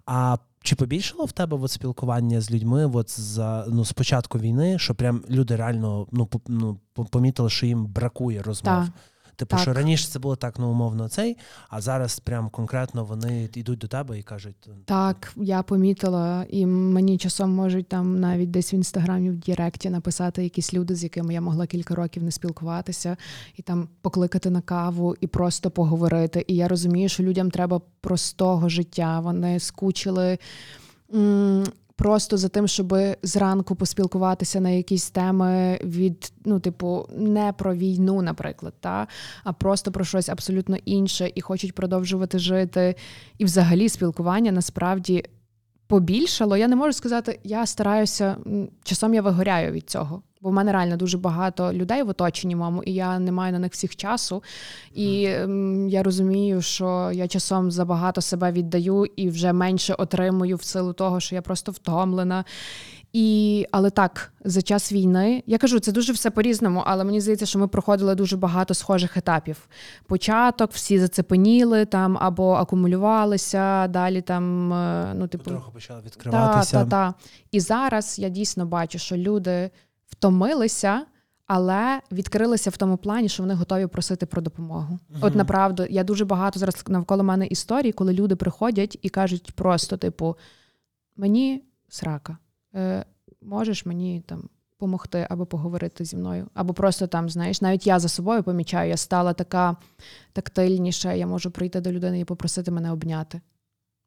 А чи побільшало в тебе от спілкування з людьми от за ну з початку війни, що прям люди реально ну ну помітили, що їм бракує розмов? Так. Типу, так. що раніше це було так ну, умовно цей, а зараз прям конкретно вони йдуть до тебе і кажуть. «Типу, так, я помітила, і мені часом можуть там навіть десь в інстаграмі в Діректі написати якісь люди, з якими я могла кілька років не спілкуватися, і там покликати на каву і просто поговорити. І я розумію, що людям треба простого життя. Вони скучили просто за тим, щоб зранку поспілкуватися на якісь теми від, ну, типу, не про війну, наприклад, та, а просто про щось абсолютно інше, і хочуть продовжувати жити. І взагалі спілкування насправді побільшало. Я не можу сказати, я стараюся, часом я вигоряю від цього. Бо в мене реально дуже багато людей в оточенні маму, і я не маю на них всіх часу. І м, я розумію, що я часом забагато себе віддаю і вже менше отримую в силу того, що я просто втомлена. І, Але так, за час війни я кажу, це дуже все по-різному, але мені здається, що ми проходили дуже багато схожих етапів. Початок, всі зацепеніли там або акумулювалися, далі там е, ну, типу, трохи почали відкриватися. Та, та, та. І зараз я дійсно бачу, що люди втомилися, але відкрилися в тому плані, що вони готові просити про допомогу. uh От направду, я дуже багато зараз навколо мене історій, коли люди приходять і кажуть просто: типу, мені срака, е, можеш мені там. Помогти або поговорити зі мною, або просто там, знаєш, навіть я за собою помічаю, я стала така тактильніша, я можу прийти до людини і попросити мене обняти.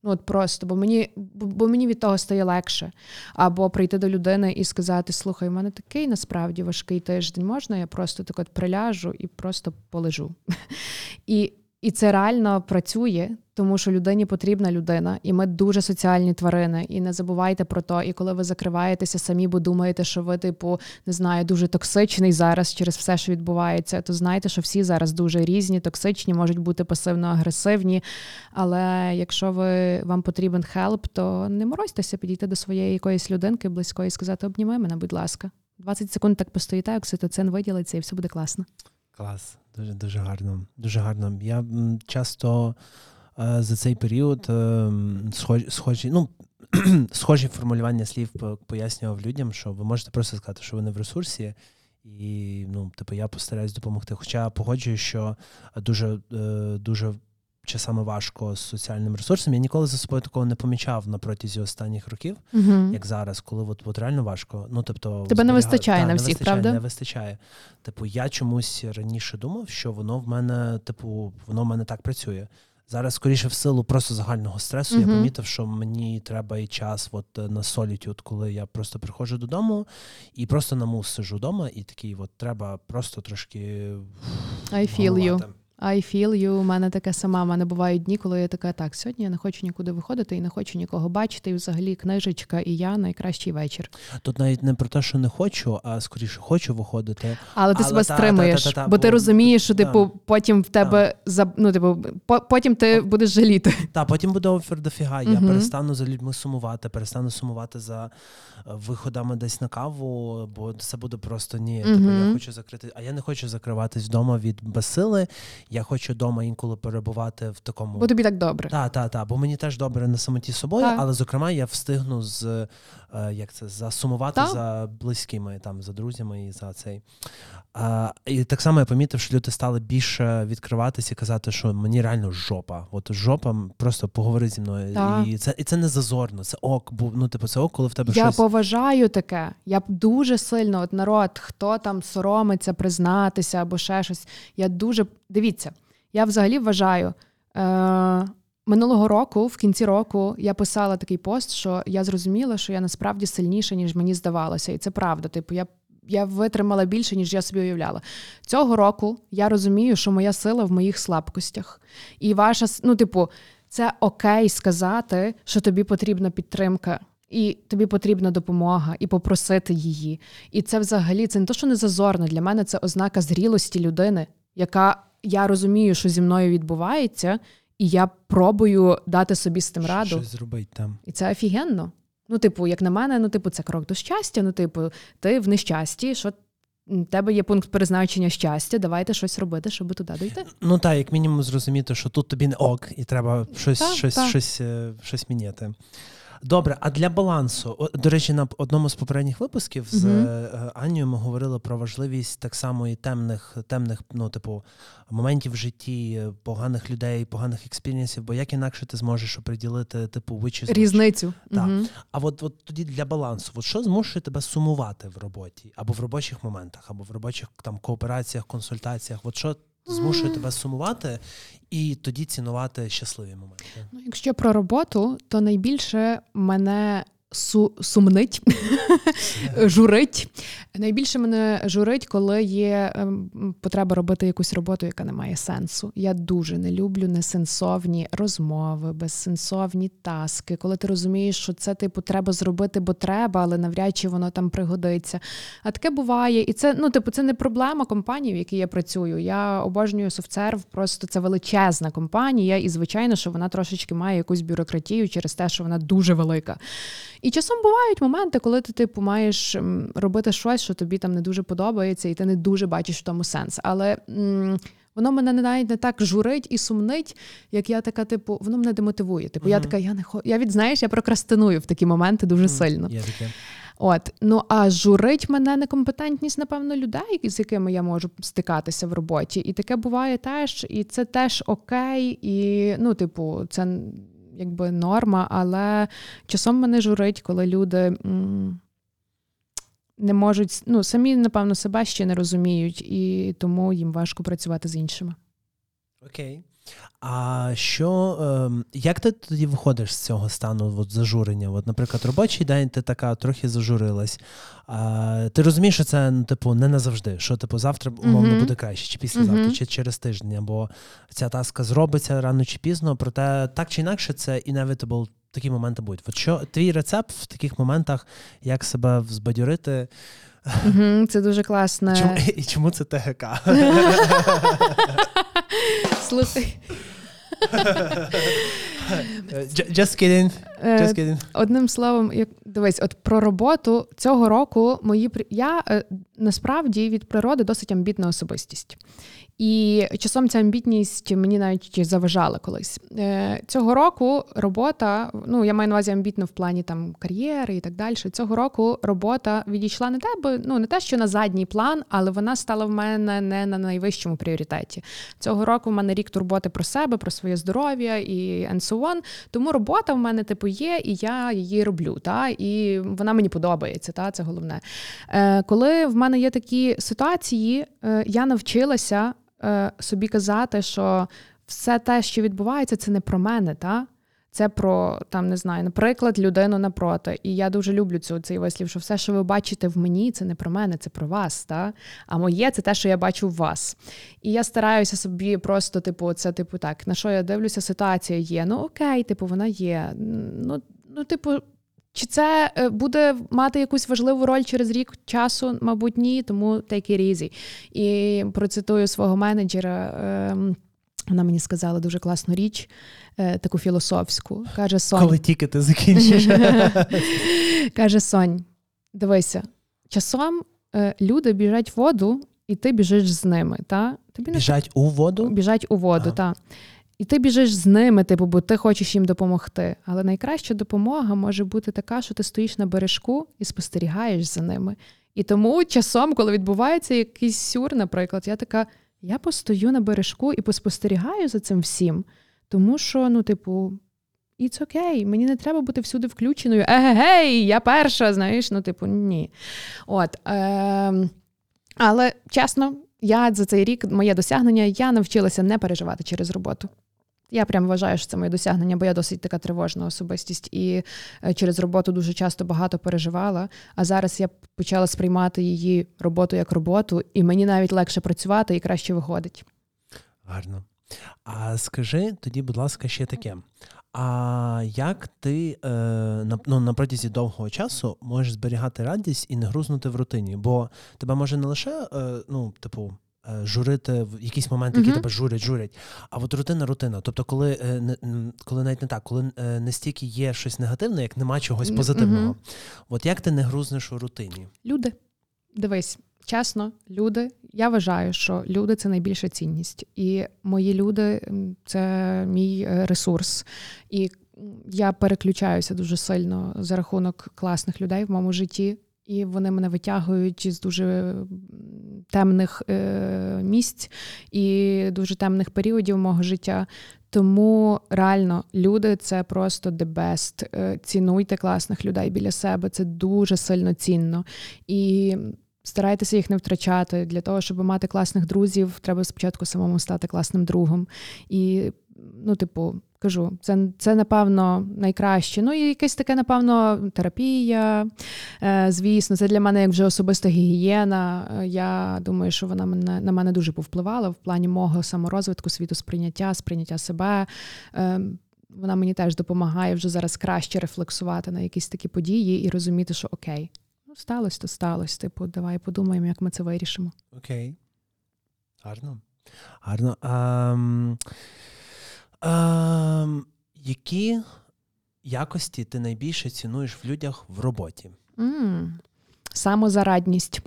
Ну от просто, бо мені бо мені від того стає легше. Або прийти до людини і сказати: Слухай, у мене такий насправді важкий тиждень, можна, я просто так от приляжу і просто полежу. І І це реально працює, тому що людині потрібна людина, і ми дуже соціальні тварини. І не забувайте про то. І коли ви закриваєтеся самі, бо думаєте, що ви, типу, не знаю, дуже токсичний зараз через все, що відбувається, то знайте, що всі зараз дуже різні, токсичні, можуть бути пасивно-агресивні. Але якщо ви вам потрібен хелп, то не морозьтеся підійти до своєї якоїсь людинки близької і сказати Обніми мене, будь ласка. 20 секунд так постоїте, окситоцин виділиться, і все буде класно. Клас, дуже дуже гарно. Дуже гарно. Я часто е, за цей період е, схожі, схожі, ну, схожі формулювання слів пояснював людям, що ви можете просто сказати, що ви не в ресурсі, і ну, типу, я постараюсь допомогти. Хоча погоджую, що дуже, е, дуже часами важко з соціальним ресурсом. Я ніколи за собою такого не помічав на протязі останніх років Угу. як зараз, коли от, от реально важко. Ну, тобто, Тебе не вистачає Та, на не всіх, вистачає, правда? Не вистачає. Типу, я чомусь раніше думав, що воно в мене, типу, воно в мене так працює. Зараз, скоріше, в силу просто загального стресу, я помітив, що мені треба і час от, е, на солітюд, коли я просто приходжу додому і просто на мус сижу вдома, і такий, от треба просто трошки I feel you. I feel you. У мене таке сама. У мене бувають дні, коли я така, так, сьогодні я не хочу нікуди виходити і не хочу нікого бачити. І взагалі книжечка і я найкращий вечір. Тут навіть не про те, що не хочу, а скоріше хочу виходити. Але ти себе та- стримуєш, та- та- та, бо ти розумієш, що та. типу потім в тебе за ну, типу, потім ти будеш жаліти. Та потім буде офер дофіга. Я перестану за людьми сумувати, перестану сумувати за е, виходами десь на каву, бо це буде просто ні. Типу, я хочу закрити. А я не хочу закриватись вдома від безсили. Я хочу дома інколи перебувати в такому. Бо тобі так добре. Та, та, та, бо мені теж добре на самоті з собою, Так. але зокрема я встигну з е, як це засумувати так. за близькими, там за друзями і за цей. А, і так само я помітив, що люди стали більше відкриватися і казати, що мені реально жопа. От жопа просто поговори зі мною. Так. І це і це не зазорно, це ок, бо ну, типу, це ок, коли в тебе Я щось. поважаю таке. Я б дуже сильно, от народ, хто там соромиться признатися або ще щось. Я дуже дивіться, я взагалі вважаю. Е- Минулого року, в кінці року, я писала такий пост, що я зрозуміла, що я насправді сильніша, ніж мені здавалося. І це правда. Типу, я, я витримала більше, ніж я собі уявляла. Цього року я розумію, що моя сила в моїх слабкостях. І ваша, ну, типу, це окей сказати, що тобі потрібна підтримка. І тобі потрібна допомога, і попросити її. І це взагалі це не то, що не зазорно. Для мене це ознака зрілості людини, яка я розумію, що зі мною відбувається, і я пробую дати собі з тим раду. Щось зробити там. І це офігенно. Ну, типу, як на мене, ну, типу, це крок до щастя. Ну, типу, ти в нещасті, що в тебе є пункт призначення щастя, давайте щось робити, щоб туди дійти. Ну так, як мінімум зрозуміти, що тут тобі не ок, і треба щось, та, щось, та. щось, щось, щось міняти. Добре, а для балансу, до речі, на одному з попередніх випусків з е, Анею ми говорили про важливість так само і темних, темних, ну, типу, моментів в житті, е, поганих людей, поганих experience-ів, бо як інакше ти зможеш оприділити, типу, which. Різницю. Так. Мгм. А от, от тоді для балансу, от що змушує тебе сумувати в роботі, або в робочих моментах, або в робочих там коопераціях, консультаціях? От що змушує тебе сумувати і тоді цінувати щасливі моменти? Ну, якщо про роботу, то найбільше мене су- сумнить, журить. Найбільше мене журить, коли є ем, потреба робити якусь роботу, яка не має сенсу. Я дуже не люблю несенсовні розмови, безсенсовні таски, коли ти розумієш, що це типу треба зробити, бо треба, але навряд чи воно там пригодиться. А таке буває, і це ну, типу, це не проблема компанії, в якій я працюю. Я обожнюю SoftServe, просто це величезна компанія, і звичайно, що вона трошечки має якусь бюрократію через те, що вона дуже велика. І часом бувають моменти, коли ти типу маєш робити щось, що тобі там не дуже подобається, і ти не дуже бачиш в тому сенс. Але м, воно мене не- навіть не так журить і сумнить, як я така, типу, воно мене демотивує. Типу, я така, я не хо... Я від знаєш, я прокрастиную в такі моменти дуже сильно. Є таке. От ну а журить мене некомпетентність, напевно, людей, з якими я можу стикатися в роботі. І таке буває теж, і це теж окей, і ну, типу, це якби норма, але часом мене журить, коли люди. Не можуть, ну самі, напевно, себе ще не розуміють, і тому їм важко працювати з іншими. Окей. А що, ем, як ти тоді виходиш з цього стану от, зажурення? От, Наприклад, робочий день ти така трохи зажурилась. А, Ти розумієш, що це ну, типу, не назавжди, що типу, завтра умовно буде краще, чи післязавтра, uh-huh. чи через тиждень, бо ця таска зробиться рано чи пізно, проте так чи інакше це inevitable такі моменти будуть. От що твій рецепт в таких моментах, як себе взбадьорити? Це дуже класно. Чому, і чому це ТГК? Слухай. Just kidding. Е, Just kidding. Одним словом, як дивись, от про роботу цього року мої я е, насправді від природи досить амбітна особистість. І часом ця амбітність мені навіть заважала колись. Е, цього року робота, ну я маю на увазі амбітно в плані там кар'єри і так далі. Цього року робота відійшла не те, ну не те, що на задній план, але вона стала в мене не на найвищому пріоритеті. Цього року в мене рік турботи про себе, про своє здоров'я і and so on. Тому робота в мене типу є, і я її роблю. Та і вона мені подобається. Та це головне. Е, Коли в мене є такі ситуації, е, я навчилася. Е, собі казати, що все те, що відбувається, це не про мене, та? Це про там не знаю, наприклад, людину напроти. І я дуже люблю цю цей вислів, що все, що ви бачите в мені, це не про мене, це про вас. Та? А моє це те, що я бачу в вас. І я стараюся собі просто, типу, це типу так, на що я дивлюся, ситуація є. Ну окей, типу, вона є. Ну, ну, типу, чи це е, буде мати якусь важливу роль через рік часу? Мабуть, ні, тому take it easy. І процитую свого менеджера. Ем, вона мені сказала дуже класну річ, е, таку філософську. Каже Сонь. Коли тільки ти закінчиш. Каже Сонь, дивися, часом е, люди біжать в воду, і ти біжиш з ними. Та? Тобі Біжать не... у воду? Біжать у воду, так. І ти біжиш з ними, типу, бо ти хочеш їм допомогти. Але найкраща допомога може бути така, що ти стоїш на бережку і спостерігаєш за ними. І тому часом, коли відбувається якийсь сюр, наприклад, я така: я постою на бережку і поспостерігаю за цим всім. Тому що, ну, типу, it's окей, okay, мені не треба бути всюди включеною. Еге-гей, я перша, знаєш, ну, типу, ні. От. Е- але чесно, я за цей рік моє досягнення я навчилася не переживати через роботу. Я прям вважаю, що це моє досягнення, бо я досить така тривожна особистість і е, через роботу дуже часто багато переживала. А зараз я почала сприймати її роботу як роботу, і мені навіть легше працювати і краще виходить. Гарно. А скажи тоді, будь ласка, ще таке. А як ти е, на, ну, на протязі довгого часу можеш зберігати радість і не грузнути в рутині? Бо тебе може не лише е, ну, типу, журити в якісь моменти, які uh-huh. тебе журять, журять. А от рутина, рутина. Тобто, коли е, коли навіть не так, коли е, не стільки є щось негативне, як нема чогось позитивного. Uh-huh. От як ти не грузнеш у рутині? Люди, дивись, чесно, люди. Я вважаю, що люди це найбільша цінність, і мої люди це мій ресурс. І я переключаюся дуже сильно за рахунок класних людей в моєму житті. І вони мене витягують з дуже темних е, місць і дуже темних періодів мого життя. Тому реально люди це просто the best. Е, цінуйте класних людей біля себе. Це дуже сильно цінно. І старайтеся їх не втрачати. Для того, щоб мати класних друзів, треба спочатку самому стати класним другом. І, ну, типу, кажу, це це напевно найкраще. Ну і якесь таке, напевно, терапія. Е, звісно, це для мене як вже особиста гігієна. Е, я думаю, що вона мене на мене дуже повпливала в плані мого саморозвитку, світу сприйняття, сприйняття себе. Е, вона мені теж допомагає вже зараз краще рефлексувати на якісь такі події і розуміти, що окей, ну сталося, то сталося. Типу, давай подумаємо, як ми це вирішимо. Окей. Гарно. Гарно. Um... Ем, Які якості ти найбільше цінуєш в людях в роботі? Mm. Самозарадність.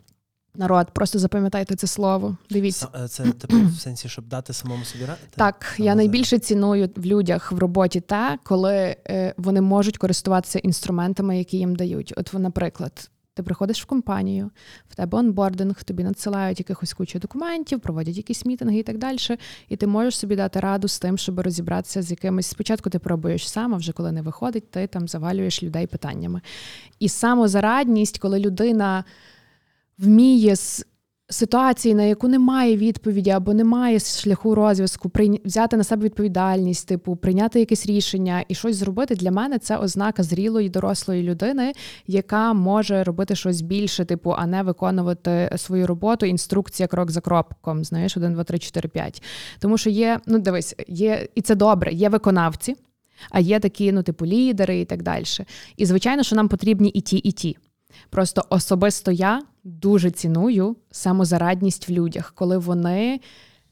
Народ, просто запам'ятайте це слово. Дивіться. Е, це типу в сенсі, щоб дати самому собі ради? Так, я найбільше ціную в людях в роботі те, коли е, вони можуть користуватися інструментами, які їм дають. От, наприклад, ти приходиш в компанію, в тебе онбординг, тобі надсилають якихось кучу документів, проводять якісь мітинги і так далі. І ти можеш собі дати раду з тим, щоб розібратися з якимись. Спочатку ти пробуєш сам, а вже коли не виходить, ти там завалюєш людей питаннями. І самозарадність, коли людина вміє ситуації, на яку немає відповіді або немає шляху розв'язку, взяти на себе відповідальність, типу прийняти якесь рішення і щось зробити для мене це ознака зрілої дорослої людини, яка може робити щось більше, типу, а не виконувати свою роботу. Інструкція крок за кроком. Знаєш, 1, 2, 3, 4, 5. Тому що є, ну дивись, є і це добре, є виконавці. А є такі, ну, типу, лідери і так далі. І звичайно, що нам потрібні і ті, і ті. Просто особисто я дуже ціную самозарадність в людях, коли вони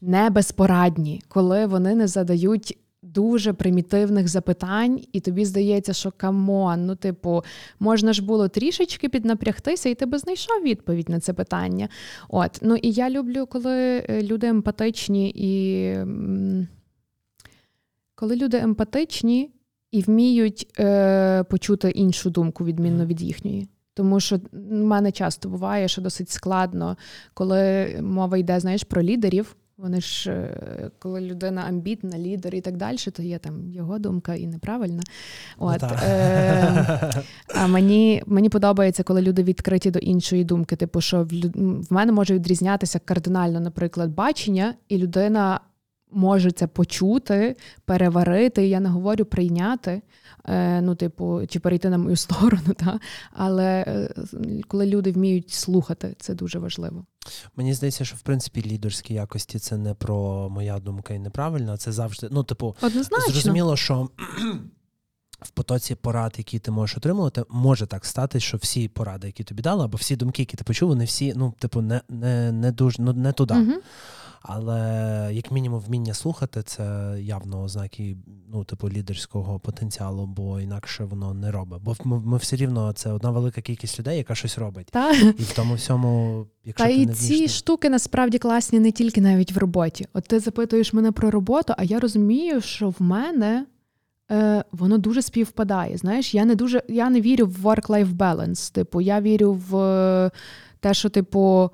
не безпорадні, коли вони не задають. Дуже примітивних запитань, і тобі здається, що come on, ну, типу, можна ж було трішечки піднапрягтися, і ти би знайшов відповідь на це питання. От, ну і я люблю, коли е, люди емпатичні і коли люди емпатичні і вміють е, почути іншу думку, відмінно від їхньої. Тому що в мене часто буває, що досить складно, коли мова йде, знаєш, про лідерів. Вони ж, е, коли людина амбітна, лідер і так далі, то є там його думка і неправильна. Ну От, е, А мені мені подобається, коли люди відкриті до іншої думки. Типу, що в, в мене може відрізнятися кардинально, наприклад, бачення, і людина може це почути, переварити. Я не говорю прийняти. Е, ну, типу, чи перейти на мою сторону, та? але е, коли люди вміють слухати, це дуже важливо. Мені здається, що в принципі лідерські якості це не про моя думка і неправильно, це завжди. Ну, типу, Однозначно. зрозуміло, що. В потоці порад, які ти можеш отримувати, може так стати, що всі поради, які тобі дали, або всі думки, які ти почув, вони всі, ну, типу, не не, не дуже ну, не туди. Uh-huh. Але як мінімум вміння слухати, це явно ознаки ну, типу лідерського потенціалу, бо інакше воно не робить. Бо ми, ми все рівно це одна велика кількість людей, яка щось робить. Та. І в тому всьому, якщо Та ти і не ці штуки насправді класні не тільки навіть в роботі. От ти запитуєш мене про роботу, а я розумію, що в мене. Е, воно дуже співпадає. Знаєш, я не дуже я не вірю в work-life balance. Типу, я вірю в е, те, що, типу,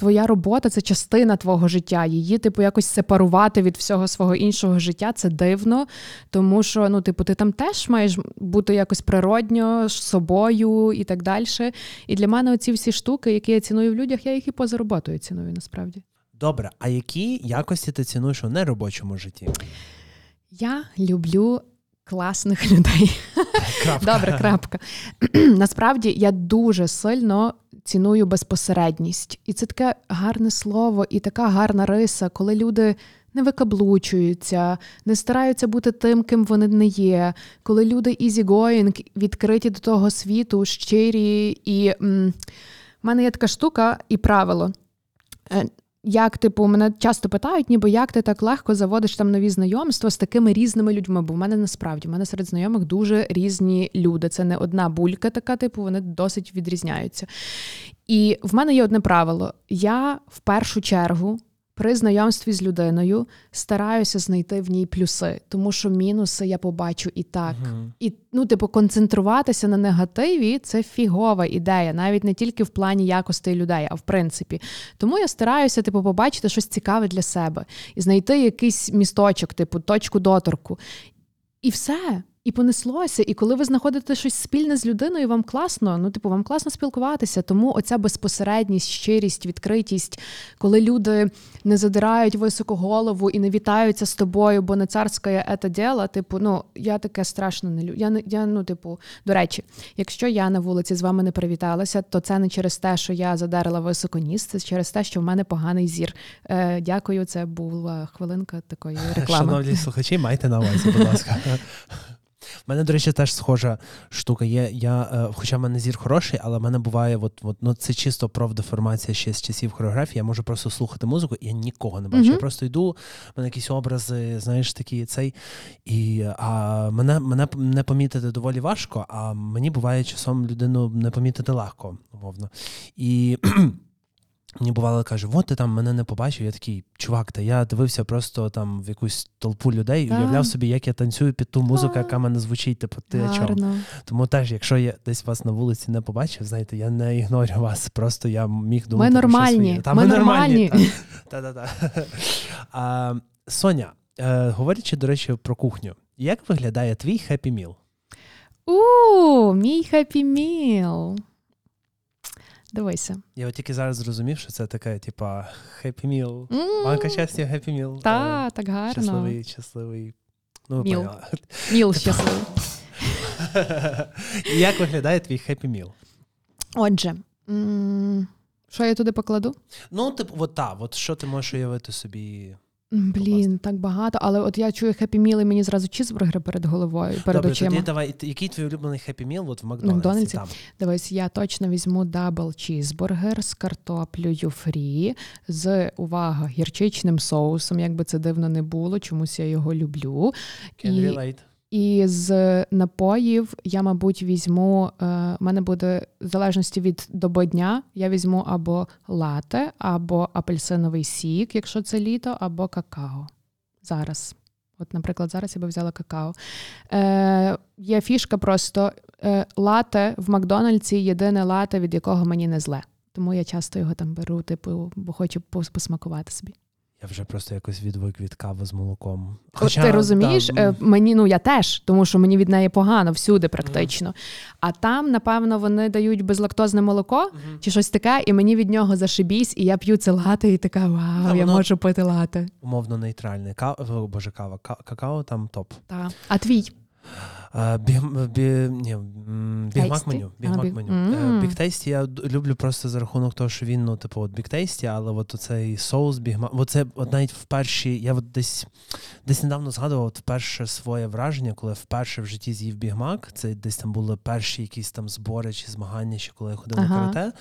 твоя робота це частина твого життя. Її, типу, якось сепарувати від всього свого іншого життя це дивно, тому що ну, типу, ти там теж маєш бути якось природньо з собою і так далі. І для мене оці всі штуки, які я ціную в людях, я їх і поза роботою ціную насправді. Добре, а які якості ти цінуєш у неробочому житті? Я люблю класних людей. Крапка. Добре, крапка. Насправді я дуже сильно ціную безпосередність. І це таке гарне слово і така гарна риса, коли люди не викаблучуються, не стараються бути тим, ким вони не є. Коли люди easygoing, відкриті до того світу, щирі. І м- в мене є така штука і правило. Як, типу, мене часто питають, ніби як ти так легко заводиш там нові знайомства з такими різними людьми? Бо в мене насправді в мене серед знайомих дуже різні люди. Це не одна булька, така, типу, вони досить відрізняються. І в мене є одне правило: я в першу чергу при знайомстві з людиною стараюся знайти в ній плюси, тому що мінуси я побачу і так. Uh-huh. І ну, типу, концентруватися на негативі це фігова ідея, навіть не тільки в плані якостей людей, а в принципі. Тому я стараюся, типу, побачити щось цікаве для себе і знайти якийсь місточок, типу, точку доторку. І все. І понеслося, і коли ви знаходите щось спільне з людиною, вам класно, ну типу, вам класно спілкуватися. Тому оця безпосередність, щирість, відкритість, коли люди не задирають високу голову і не вітаються з тобою, бо не царське це діло, типу, ну я таке страшно не люблю. Я не я, ну, типу, до речі, якщо я на вулиці з вами не привіталася, то це не через те, що я задерла високо ніс, це через те, що в мене поганий зір. Е, Дякую, це була хвилинка такої реклами. Шановні слухачі, майте на увазі, будь ласка. У мене, до речі, теж схожа штука. Є, я, е, Хоча в мене зір хороший, але в мене буває, от, от, ну, це чисто профдеформація ще з часів хореографії. Я можу просто слухати музику, і я нікого не бачу. Mm-hmm. Я просто йду, в мене якісь образи, знаєш, такі цей. І а мене мене не помітити доволі важко, а мені буває часом людину не помітити легко, умовно. І Мені бувало каже, от ти там мене не побачив. Я такий, чувак, та я дивився просто там в якусь толпу людей і уявляв собі, як я танцюю під ту музику, яка мене звучить, типу, ти о чому. Тому теж, якщо я десь вас на вулиці не побачив, знаєте, я не ігнорю вас. Просто я міг думати, ми нормальні. Та, ми, ми нормальні. Та-та-та. Соня, е, говорячи, до речі, про кухню, як виглядає твій хеппі міл? У, мій Happy Meal. Дивися. Я от тільки зараз зрозумів, що це таке, типа, Happy Meal. М, Банка щастя, Happy Meal. Та, Е, так гарно. Щасливий, щасливий. Ну, Meal. Meal щасливий. Як виглядає твій Happy Meal? Отже, м, що я туди покладу? Ну, типу, от та, от що ти можеш уявити собі. Блін, так багато, але от я чую Happy Meal і мені зразу чізбургери перед головою, перед Добре, очима. тоді давай, який твій улюблений Happy Meal от в Макдональдсі? Макдональдсі? Там. Дивись, я точно візьму double чізбургер з картоплею фрі, з увага, гірчичним соусом, як би це дивно не було, чомусь я його люблю. Can I- relate. І з напоїв я, мабуть, візьму. Е, в мене буде в залежності від доби дня, я візьму або лате, або апельсиновий сік, якщо це літо, або какао. Зараз. От, наприклад, зараз я би взяла какао. Е, є фішка просто е, лате в Макдональдсі єдине лате, від якого мені не зле. Тому я часто його там беру, типу, бо хочу пос- посмакувати собі. Я вже просто якось відвик від кави з молоком. От ти розумієш, да, е, мені ну я теж, тому що мені від неї погано всюди, практично. А там, напевно, вони дають безлактозне молоко мгм. чи щось таке, і мені від нього зашибісь, і я п'ю це лате, і така вау, Та я воно- можу пити лате. умовно нейтральний. Кава, боже, кава. Какао там топ. Та. А твій? Бігмак меню. Бігмак меню. М. Е, Біг тейсті я люблю просто за рахунок того, що він, ну, типу, от бігтейсті, але от оцей соус бігмак. Оце от навіть в перші, я от десь десь недавно згадував от вперше своє враження, коли вперше в житті з'їв бігмак. Це десь там були перші якісь там збори чи змагання, ще коли я ходив на Ага. карате.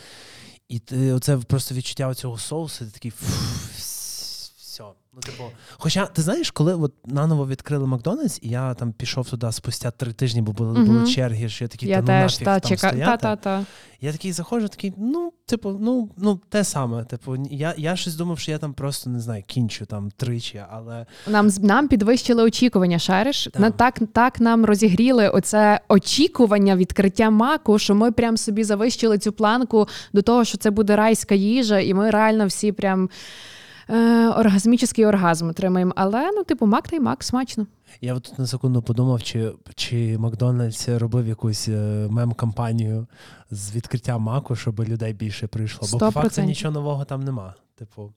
І ти, оце просто відчуття цього соусу, ти такий «Фу. Ну, типу, хоча ти знаєш, коли от наново відкрили Макдональдс, і я там пішов туди спустя три тижні, бо були, були черги, що я такий, я та ну нафіг та, там чека... стояти. та, та. Я такий заходжу, такий, ну, типу, ну, ну, те саме. Типу, я, я щось думав, що я там просто не знаю, кінчу там тричі, але Нам нам підвищили очікування, шариш. Так. На так, так нам розігріли оце очікування відкриття маку, що ми прям собі завищили цю планку до того, що це буде райська їжа, і ми реально всі прям. Е, оргазмічний оргазм отримаємо. Але ну, типу, мак та й мак смачно. я от тут на секунду подумав, чи, чи Макдональдс робив якусь е, мем-кампанію з відкриття маку, щоб людей більше прийшло. Бо по факту нічого нового там нема. Типу.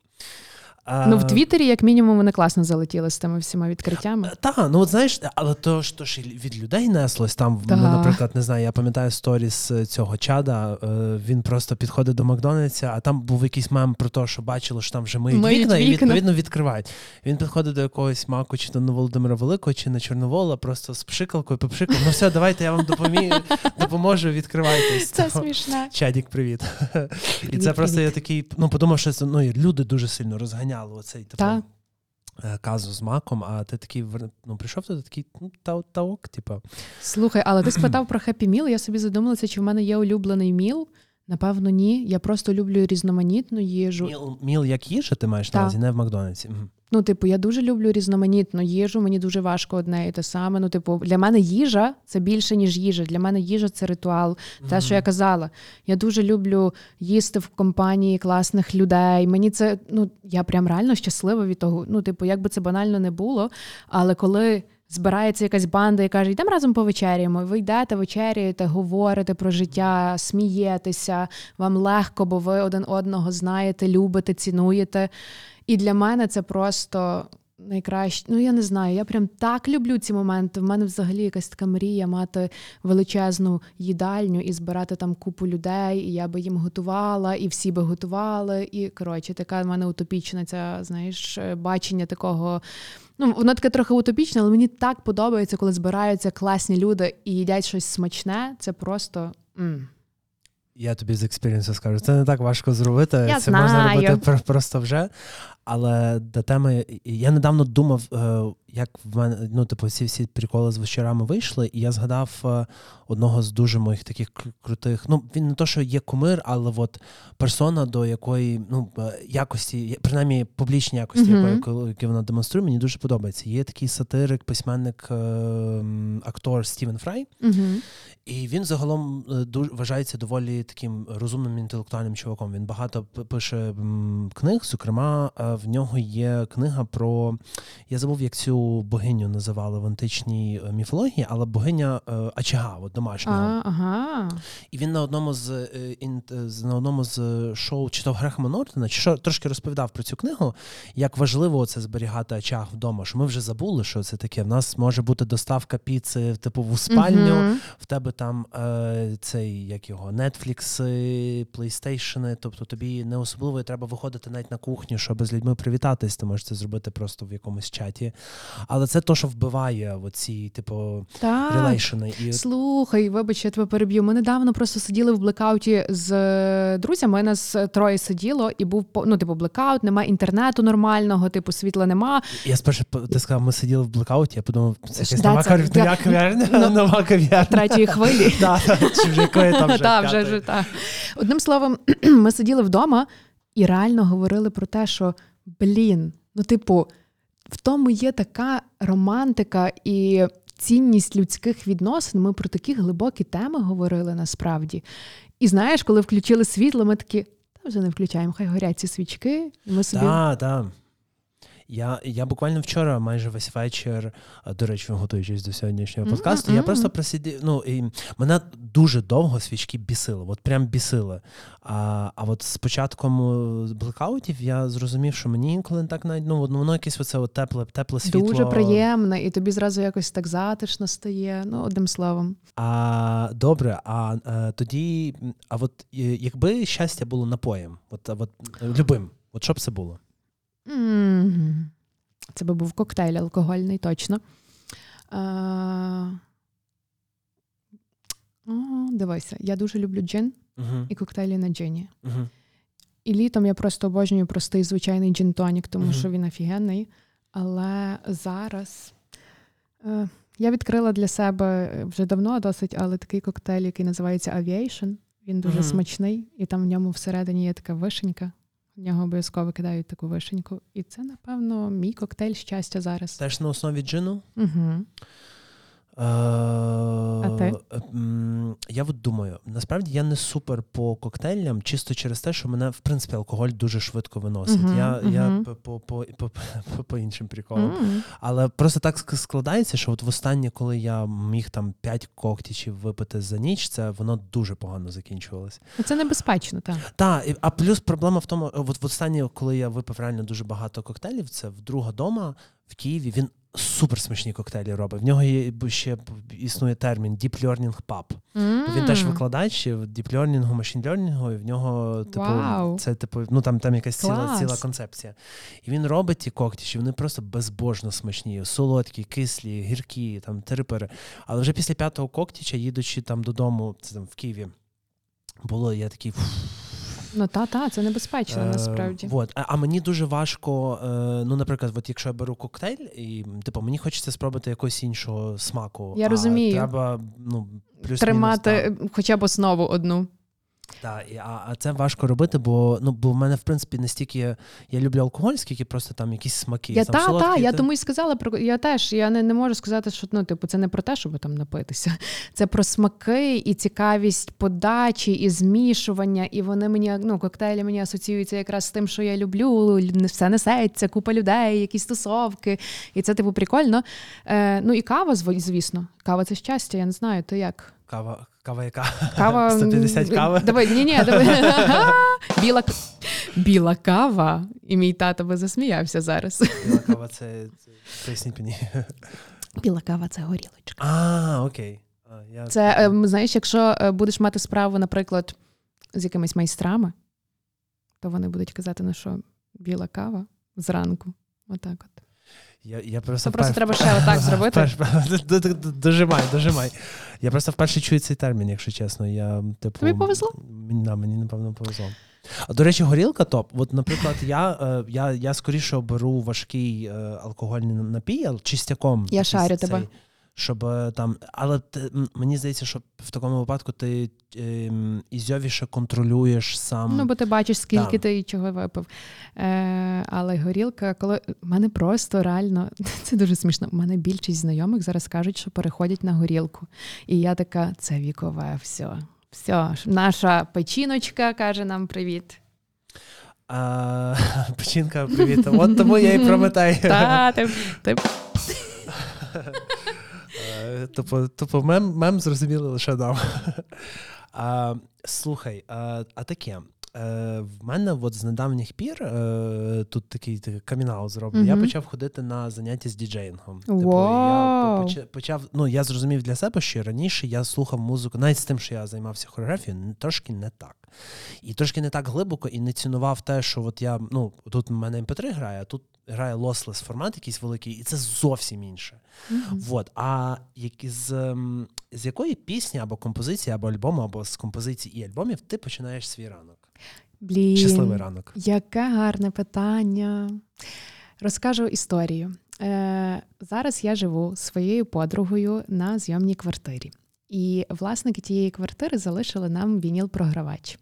Ну, в Твіттері, як мінімум, вони класно залетіли з тими всіма відкриттями. Та, ну от знаєш, але то ж ж від людей неслось. Там, Та. ну, наприклад, не знаю, я пам'ятаю сторіс е, цього чада. е, Він просто підходить до Макдональдса, а там був якийсь мем про те, що бачили, що там вже миють, вікна, і відповідно відкривають. Він підходить до якогось маку, чи то на Володимира Великого, чи на Чорновола, просто з пшикалкою, попшикав. Ну все, давайте я вам допомію, допоможу, відкривайтесь. Це смішно. Чадік, привіт. і це просто я такий, ну подумав, що це ну, люди дуже сильно розганяли оцей типу, Та. е, казу з маком, а ти такий ну, прийшов туди такий, ну, та, та ок, типу. Слухай, але ти спитав про Happy Meal. Я собі задумалася, чи в мене є улюблений meal. Напевно, ні. Я просто люблю різноманітну їжу. Міл, міл як їжа, ти маєш на увазі, не в Макдональдсі. Ну, типу, я дуже люблю різноманітну їжу. Мені дуже важко одне і те саме. Ну, типу, для мене їжа це більше, ніж їжа. Для мене їжа це ритуал. Те, що я казала. Я дуже люблю їсти в компанії класних людей. Мені це, ну, я прям реально щаслива від того. Ну, типу, як би це банально не було. Але коли. Збирається якась банда і каже, йдемо разом повечеряємо. Ви йдете, вечеряєте, говорите про життя, смієтеся, вам легко, бо ви один одного знаєте, любите, цінуєте. І для мене це просто найкраще. Ну я не знаю. Я прям так люблю ці моменти. В мене взагалі якась така мрія мати величезну їдальню і збирати там купу людей. І я би їм готувала, і всі би готували. І коротше, така в мене утопічна ця, знаєш, бачення такого. Ну, воно таке трохи утопічне, але мені так подобається, коли збираються класні люди і їдять щось смачне. Це просто. м. Я тобі з експірієнсу скажу, це не так важко зробити. Я це можна робити пр- просто вже. Але до теми, я недавно думав, е, як в мене ну, типу, ці всі приколи з вечорами вийшли, і я згадав е, одного з дуже моїх таких крутих. Ну, він не то, що є кумир, але от персона, до якої ну, е, якості, принаймні публічні якості, коли- які вона демонструє, мені дуже подобається. Є такий сатирик, письменник, актор Стівен Фрай. Угу. І він загалом дуже вважається доволі таким розумним інтелектуальним чуваком. Він багато пише книг, зокрема, в нього є книга про. Я забув, як цю богиню називали в античній е, міфології, але богиня е, Ачага, от домашнього. А, ага. І він на одному з е, на одному з шоу чи то Грехема Нортона, чи що трошки розповідав про цю книгу, як важливо це зберігати очаг вдома. Що ми вже забули, що це таке. В нас може бути доставка піци, типу в спальню. Мгм. В тебе там е, цей як його Netflix, PlayStation, тобто тобі не особливо треба виходити навіть на кухню, щоб людьми привітатись. Ти можеш це зробити просто в якомусь чаті. Але це то, що вбиває оці, типу, релейшени. І Слухай, вибач, я тебе переб'ю. Ми недавно просто сиділи в блекауті з е, друзями. Нас троє сиділо, і був ну, типу, блекаут, немає інтернету нормального, типу, світла нема. я спершу ти сказав, ми сиділи в блекауті, я подумав, це якась Да, нова це- я- нова кав'ярня, Ну, нова кав'ярня. Третьої хвилі. Чи вже якої там вже вже, вже. Одним словом, ми сиділи вдома і реально говорили про те, що блін, ну, типу, в тому є така романтика і цінність людських відносин. Ми про такі глибокі теми говорили насправді. І знаєш, коли включили світло, ми такі. Та вже не включаємо, хай горять ці свічки, ми собі. Да, так. Я, я буквально вчора, майже весь вечір, до речі, готуючись до сьогоднішнього подкасту, я просто просидів. Ну, і мене дуже довго свічки бісили, от прям бісили. А, а от з початком е, блекаутів я зрозумів, що мені інколи так навіть ну, воно воно якесь оце от тепле, тепле світло. Дуже приємно, і тобі зразу якось так затишно стає. Ну, одним словом. А добре, а е, тоді, а от е, якби щастя було напоєм, от, от любим, от що б це було? Це би був коктейль алкогольний, точно. А... О, дивися, я дуже люблю джин Угу, і коктейлі на джині. угу. І літом я просто обожнюю простий звичайний джин-тонік, тому Мгм. що він офігенний. Але зараз е, я відкрила для себе вже давно досить, але такий коктейль, який називається Aviation. Він дуже смачний, і там в ньому всередині є така вишенька. В нього обов'язково кидають таку вишеньку. І це, напевно, мій коктейль щастя зараз. Теж на основі джину? Угу. А ти? Я от думаю, насправді я не супер по коктейлям, чисто через те, що мене, в принципі, алкоголь дуже швидко виносить. Мгм, я я мгм. по, по, по, по, по, іншим приколам. Але просто так складається, що от востаннє, коли я міг там 5 коктічів випити за ніч, це воно дуже погано закінчувалось. Це небезпечно, так. Так, а плюс проблема в тому, от востаннє, коли я випив реально дуже багато коктейлів, це в друга дома в Києві. Він супер смачні коктейлі робить. В нього є ще існує термін Deep Learning Pub. Він теж викладач в діплернінгу, машін-лернінгу, і в нього, типу, Вау. це типу, ну там, там якась ціла, ціла концепція. І він робить ті коктіші, вони просто безбожно смачні, солодкі, кислі, гіркі, там терипери. Але вже після п'ятого коктіча, їдучи там додому, це там в Києві, було, я такий. «Фу». Ну та, та, це небезпечно Е, насправді. Вот. А, а мені дуже важко, е, ну, наприклад, от якщо я беру коктейль, і типу, мені хочеться спробувати якогось іншого смаку. Я а розумію. Треба ну, плюс Тримати хоча б основу одну. Так, а, а це важко робити, бо ну бо в мене в принципі не стільки я люблю алкоголь, скільки просто там якісь смаки. Я там, та, та, я та- тому й сказала про я теж. Я не, не можу сказати, що ну, типу, це не про те, щоб там напитися. Це про смаки і цікавість подачі, і змішування. І вони мені ну, коктейлі мені асоціюються якраз з тим, що я люблю. Все несеться, купа людей, якісь тусовки. І це типу прикольно. Е, ну і кава, звісно. Кава це щастя. Я не знаю. Ти як? Кава, кава яка? Кава 150 кави? Давай, ні, ні, давай. Біла біла кава. І мій тато би засміявся зараз. Біла кава це, поясніть мені. Біла кава це горілочка. А, окей. А, я... Це ем, знаєш, якщо е, будеш мати справу, наприклад, з якимись майстрами, то вони будуть казати, ну що біла кава зранку. Отак от. Я, я просто Це просто треба ще отак зробити. Дожимай, дожимай. Я просто вперше чую цей термін, якщо чесно. Я, типу, Тобі повезло? Да, мені напевно повезло. А, До речі, горілка топ. От, наприклад, я, е, я, я скоріше оберу важкий е, алкогольний напій, чистяком. Я шарю цей, тебе. Щоб е, там, але ти, мені здається, що в такому випадку ти ем, ізьовіше контролюєш сам. Ну, бо ти бачиш, скільки Да. ти і чого випив. Е, але горілка, коли в мене просто реально це дуже смішно. У мене більшість знайомих зараз кажуть, що переходять на горілку. І я така, це вікове, все. Все, наша печіночка каже нам привіт. А, Печінка, привіт. От тому я і прометаю. Та, ти, ти... Тупо, тупо мем, мем зрозуміли лише нам. А, Слухай, а, а таке. Е, В мене от з недавніх пір е, тут такий, такий камінаут зроблю. Mm-hmm. Я почав ходити на заняття з діджеїнгом. Wow. Типу, я почав, ну я зрозумів для себе, що раніше я слухав музику, навіть з тим, що я займався хореографією, трошки не так. І трошки не так глибоко і не цінував те, що от я ну тут в мене MP3 грає, а тут грає лослес формат, якийсь великий, і це зовсім інше. Mm-hmm. Вот. А як з, з якої пісні або композиції, або альбому, або з композицій і альбомів ти починаєш свій ранок? Блін, Щасливий ранок. Яке гарне питання. Розкажу історію. Е, Зараз я живу зі своєю подругою на зйомній квартирі. І власники тієї квартири залишили нам вініл-програвач.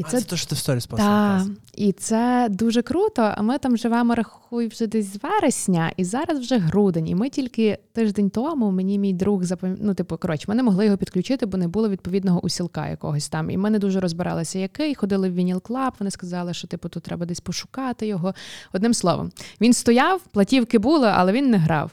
І а, це те, що ти в сторіс Так, І це дуже круто. А ми там живемо, рахую, вже десь з вересня, і зараз вже грудень. І ми тільки тиждень тому мені мій друг запам... ну, типу, коротше, ми не могли його підключити, бо не було відповідного підсилка якогось там. І ми не дуже розбиралися, який. Ходили в Vinyl Club. Вони сказали, що типу тут треба десь пошукати його. Одним словом, він стояв, платівки були, але він не грав.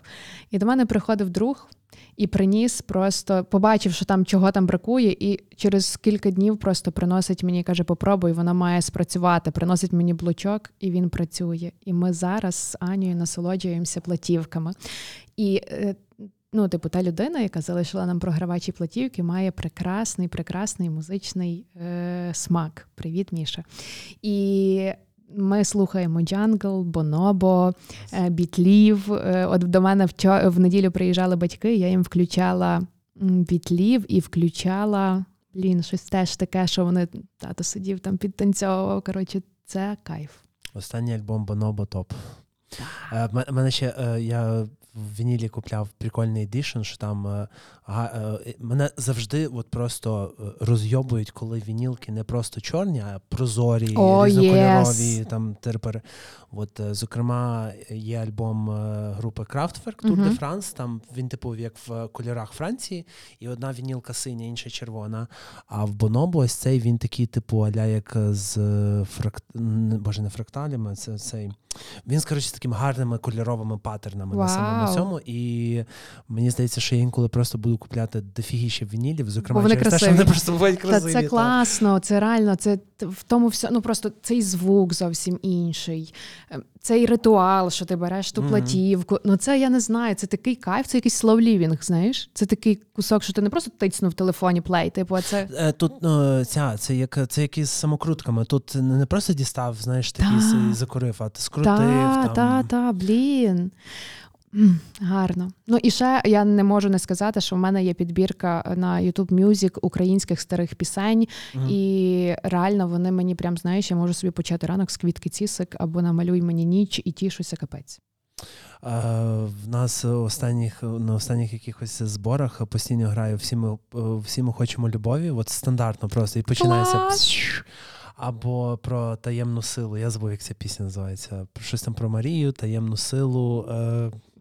І до мене приходив друг і приніс, просто побачив, що там чого там бракує, і через кілька днів просто приносить мені, каже, попробуй, вона має спрацювати. Приносить мені блочок, і він працює. І ми зараз з Анією насолоджуємося платівками. І е, ну, типу, та людина, яка залишила нам програвачі платівки, має прекрасний, прекрасний музичний е, смак. Привіт, Міша. І ми слухаємо Jungle, Бонобо, е, Бітлів. Е, от до мене в в неділю приїжджали батьки, я їм включала бітлів і включала блін, щось теж таке, що вони тато сидів там підтанцьовував. Коротше, це кайф. Останній альбом Бонобо топ. У мене ще я в вінілі купляв прикольний edition, що там е, е, мене завжди от просто е, розйобують, коли вінілки не просто чорні, а прозорі, oh, різнокольорові. Yes. Там терпер. От, зокрема, є альбом групи Kraftwerk Tour de France, Там він, типу, як в кольорах Франції, і одна вінілка синя, інша червона. А в Бонобо ось цей він такий, типу, аля як з фракт... боже, не фракталями, це цей. Він, скоріше, з такими гарними кольоровими паттернами wow. на самому цьому. І мені здається, що я інколи просто буду купляти дофігіше вінілів, зокрема, вони через те, що вони просто бувають красиві. Та це класно, це реально, це в тому все. Ну просто цей звук зовсім інший. Ем, цей ритуал, що ти береш ту mm-hmm. платівку. Ну це я не знаю. Це такий кайф, це якийсь славлівінг, знаєш? Це такий кусок, що ти не просто тицнув в телефоні плей. Типу, а це е, тут ну, ця це як це як із самокрутками. Тут не просто дістав, знаєш, такий закурив, а ти скрутив. Так, так, та, блін. Гарно. Ну і ще я не можу не сказати, що в мене є підбірка на YouTube Music українських старих пісень, mm і реально вони мені прям знаєш, я можу собі почати ранок з квітки цісик або намалюй мені ніч і тішуся капець. В нас останніх на останніх якихось зборах постійно граю всі ми всі ми хочемо любові. От стандартно просто і починається. Або про таємну силу. Я забув, як ця пісня називається. Щось там про Марію, таємну силу.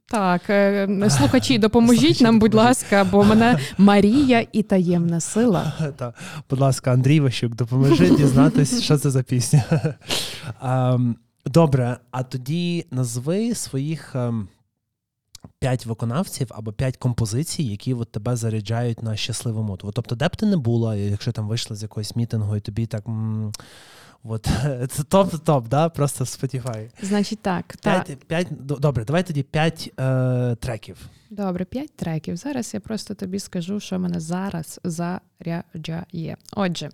Так, е, слухачі, допоможіть нам, будь ласка, бо мене Марія і таємна сила. Так, Будь ласка, Андрій Ващук, допоможи дізнатися, що це за пісня. Добре, а тоді назви своїх ем, п'ять виконавців або п'ять композицій, які от тебе заряджають на щасливу моту. Тобто, де б ти не була, якщо там вийшла з якогось мітингу, і тобі так. От це топ-топ, да? Просто Spotify. Значить, так. П'ять, та... п'ять, Добре, давай тоді п'ять е, треків. Добре, п'ять треків. Зараз я просто тобі скажу, що мене зараз заряджає. Отже,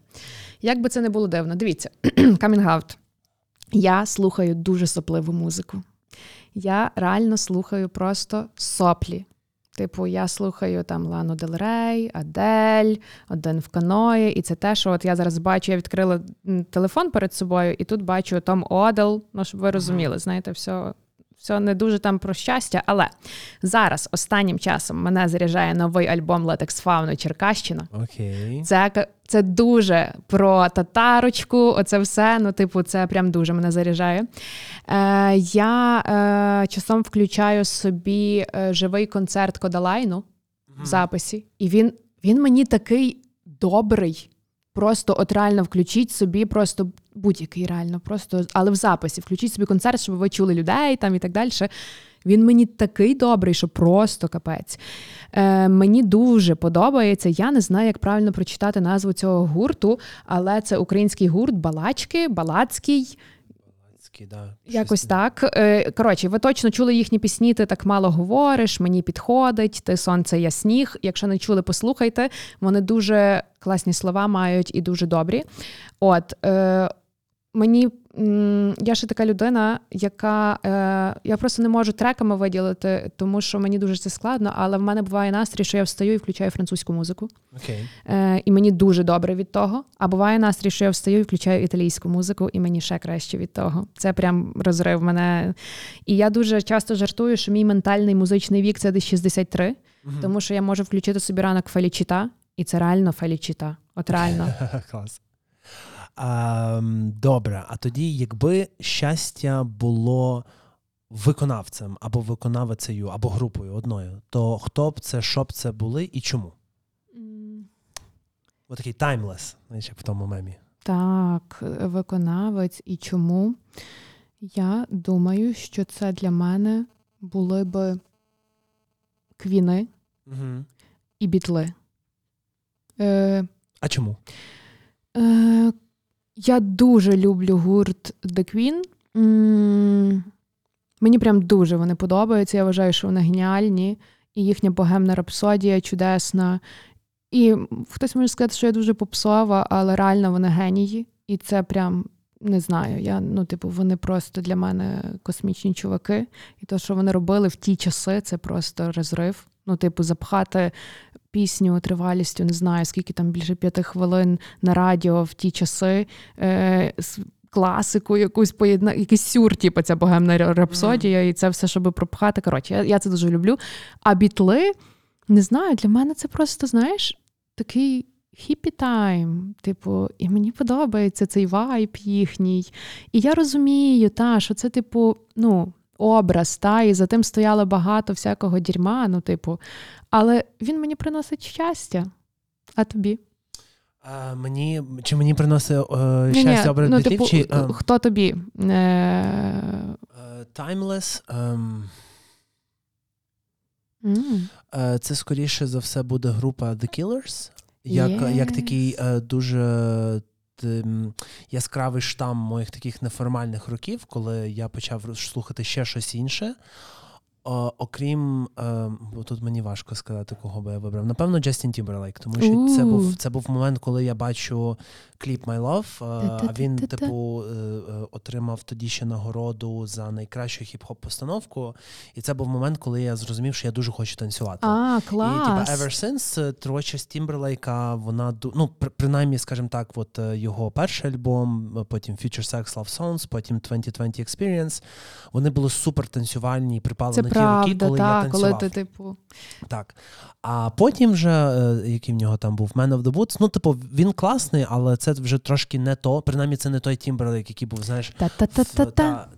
як би це не було дивно, дивіться, coming out. Я слухаю дуже сопливу музику. Я реально слухаю просто соплі. Типу, я слухаю там Лану Дел Рей, Адель, один в каної, і це те, що от я зараз бачу, я відкрила телефон перед собою, і тут бачу Tom Odell. Ну, щоб ви розуміли, знаєте, все все не дуже там про щастя. Але зараз останнім часом мене заряджає новий альбом Латекс Фауна Черкащина. Окей. Це це дуже про татарочку. Оце все. Ну, типу, це прям дуже мене заряджає. Е, Я е, часом включаю собі е, живий концерт Кодалайну в записі, і він, він мені такий добрий. Просто от реально включіть собі, просто будь-який реально, просто, але в записі, включіть собі концерт, щоб ви чули людей там і так далі. Він мені такий добрий, що просто капець. Е, Мені дуже подобається. Я не знаю, як правильно прочитати назву цього гурту, але це український гурт Балачки, Балацький. Да, Якось так. Е, коротше, ви точно чули їхні пісні, ти так мало говориш, мені підходить, ти сонце, я сніг. Якщо не чули, послухайте. Вони дуже класні слова мають і дуже добрі. От е, мені я ще така людина, яка е, я просто не можу треками виділити, тому що мені дуже це складно, але в мене буває настрій, що я встаю і включаю французьку музику. Okay. Е, І мені дуже добре від того. А буває настрій, що я встаю і включаю італійську музику, і мені ще краще від того. Це прям розрив мене. І я дуже часто жартую, що мій ментальний музичний вік це десь 63, mm-hmm. тому що я можу включити собі ранок Фелічіта, і це реально Фелічіта. От реально. Клас. А, Добре, а тоді, якби щастя було виконавцем або виконавицею, або групою одною, то хто б це, що б це були і чому? Mm. Отакий таймлес, як в тому мемі. Так, виконавець і чому? Я думаю, що це для мене були б квіни угу. і бітли. Е, А чому? Е, я дуже люблю гурт The Queen. Мені прям дуже вони подобаються. Я вважаю, що вони геніальні, і їхня богемна рапсодія чудесна. І хтось може сказати, що я дуже попсова, але реально вони генії. І це прям не знаю. Я, ну, типу, вони просто для мене космічні чуваки. І те, що вони робили в ті часи, це просто розрив. Ну, типу, запхати пісню тривалістю, не знаю, скільки там більше п'яти хвилин на радіо в ті часи. Е, Класику, якусь поєдна, якийсь сюр, типу, ця богемна рапсодія, mm. і це все, щоб пропхати. Коротше, я я це дуже люблю. А бітли, не знаю, для мене це просто, знаєш, такий хіпі тайм. Типу, і мені подобається цей вайб їхній. І я розумію, та, що це, типу, ну, образ, та, і за тим стояло багато всякого дерьма, ну, типу, але він мені приносить щастя. А тобі? А, мені, Чи мені приносить е, щастя образ ну. Типу, чи, е, Хто тобі? Е, Timeless. Um, mm. Це скоріше за все буде група The Killers, як yes. як такий е, дуже яскравий штам моїх таких неформальних років, коли я почав слухати ще щось інше. О, окрім, е, бо тут мені важко сказати, кого би я вибрав. Напевно, Джастін Тімберлейк, тому що uh. це був це був момент, коли я бачу кліп My Love, е, а він, типу, е, е, отримав тоді ще нагороду за найкращу хіп-хоп постановку. І це був момент, коли я зрозумів, що я дуже хочу танцювати. А, клас. І типу, ever since творчість Тімберлейка, вона ну, принаймні, скажімо так, от його перший альбом, потім Future Sex Love Songs, потім 20/20 Experience, вони були супер танцювальні і припали правда, ті роки, коли та, я танцював. коли ти, типу... Так. А потім вже, е, який в нього там був Man of the Woods, ну, типу, він класний, але це вже трошки не то. Принаймні, це не той Тімберлейк, який був, знаєш, Та-та-та-та-та.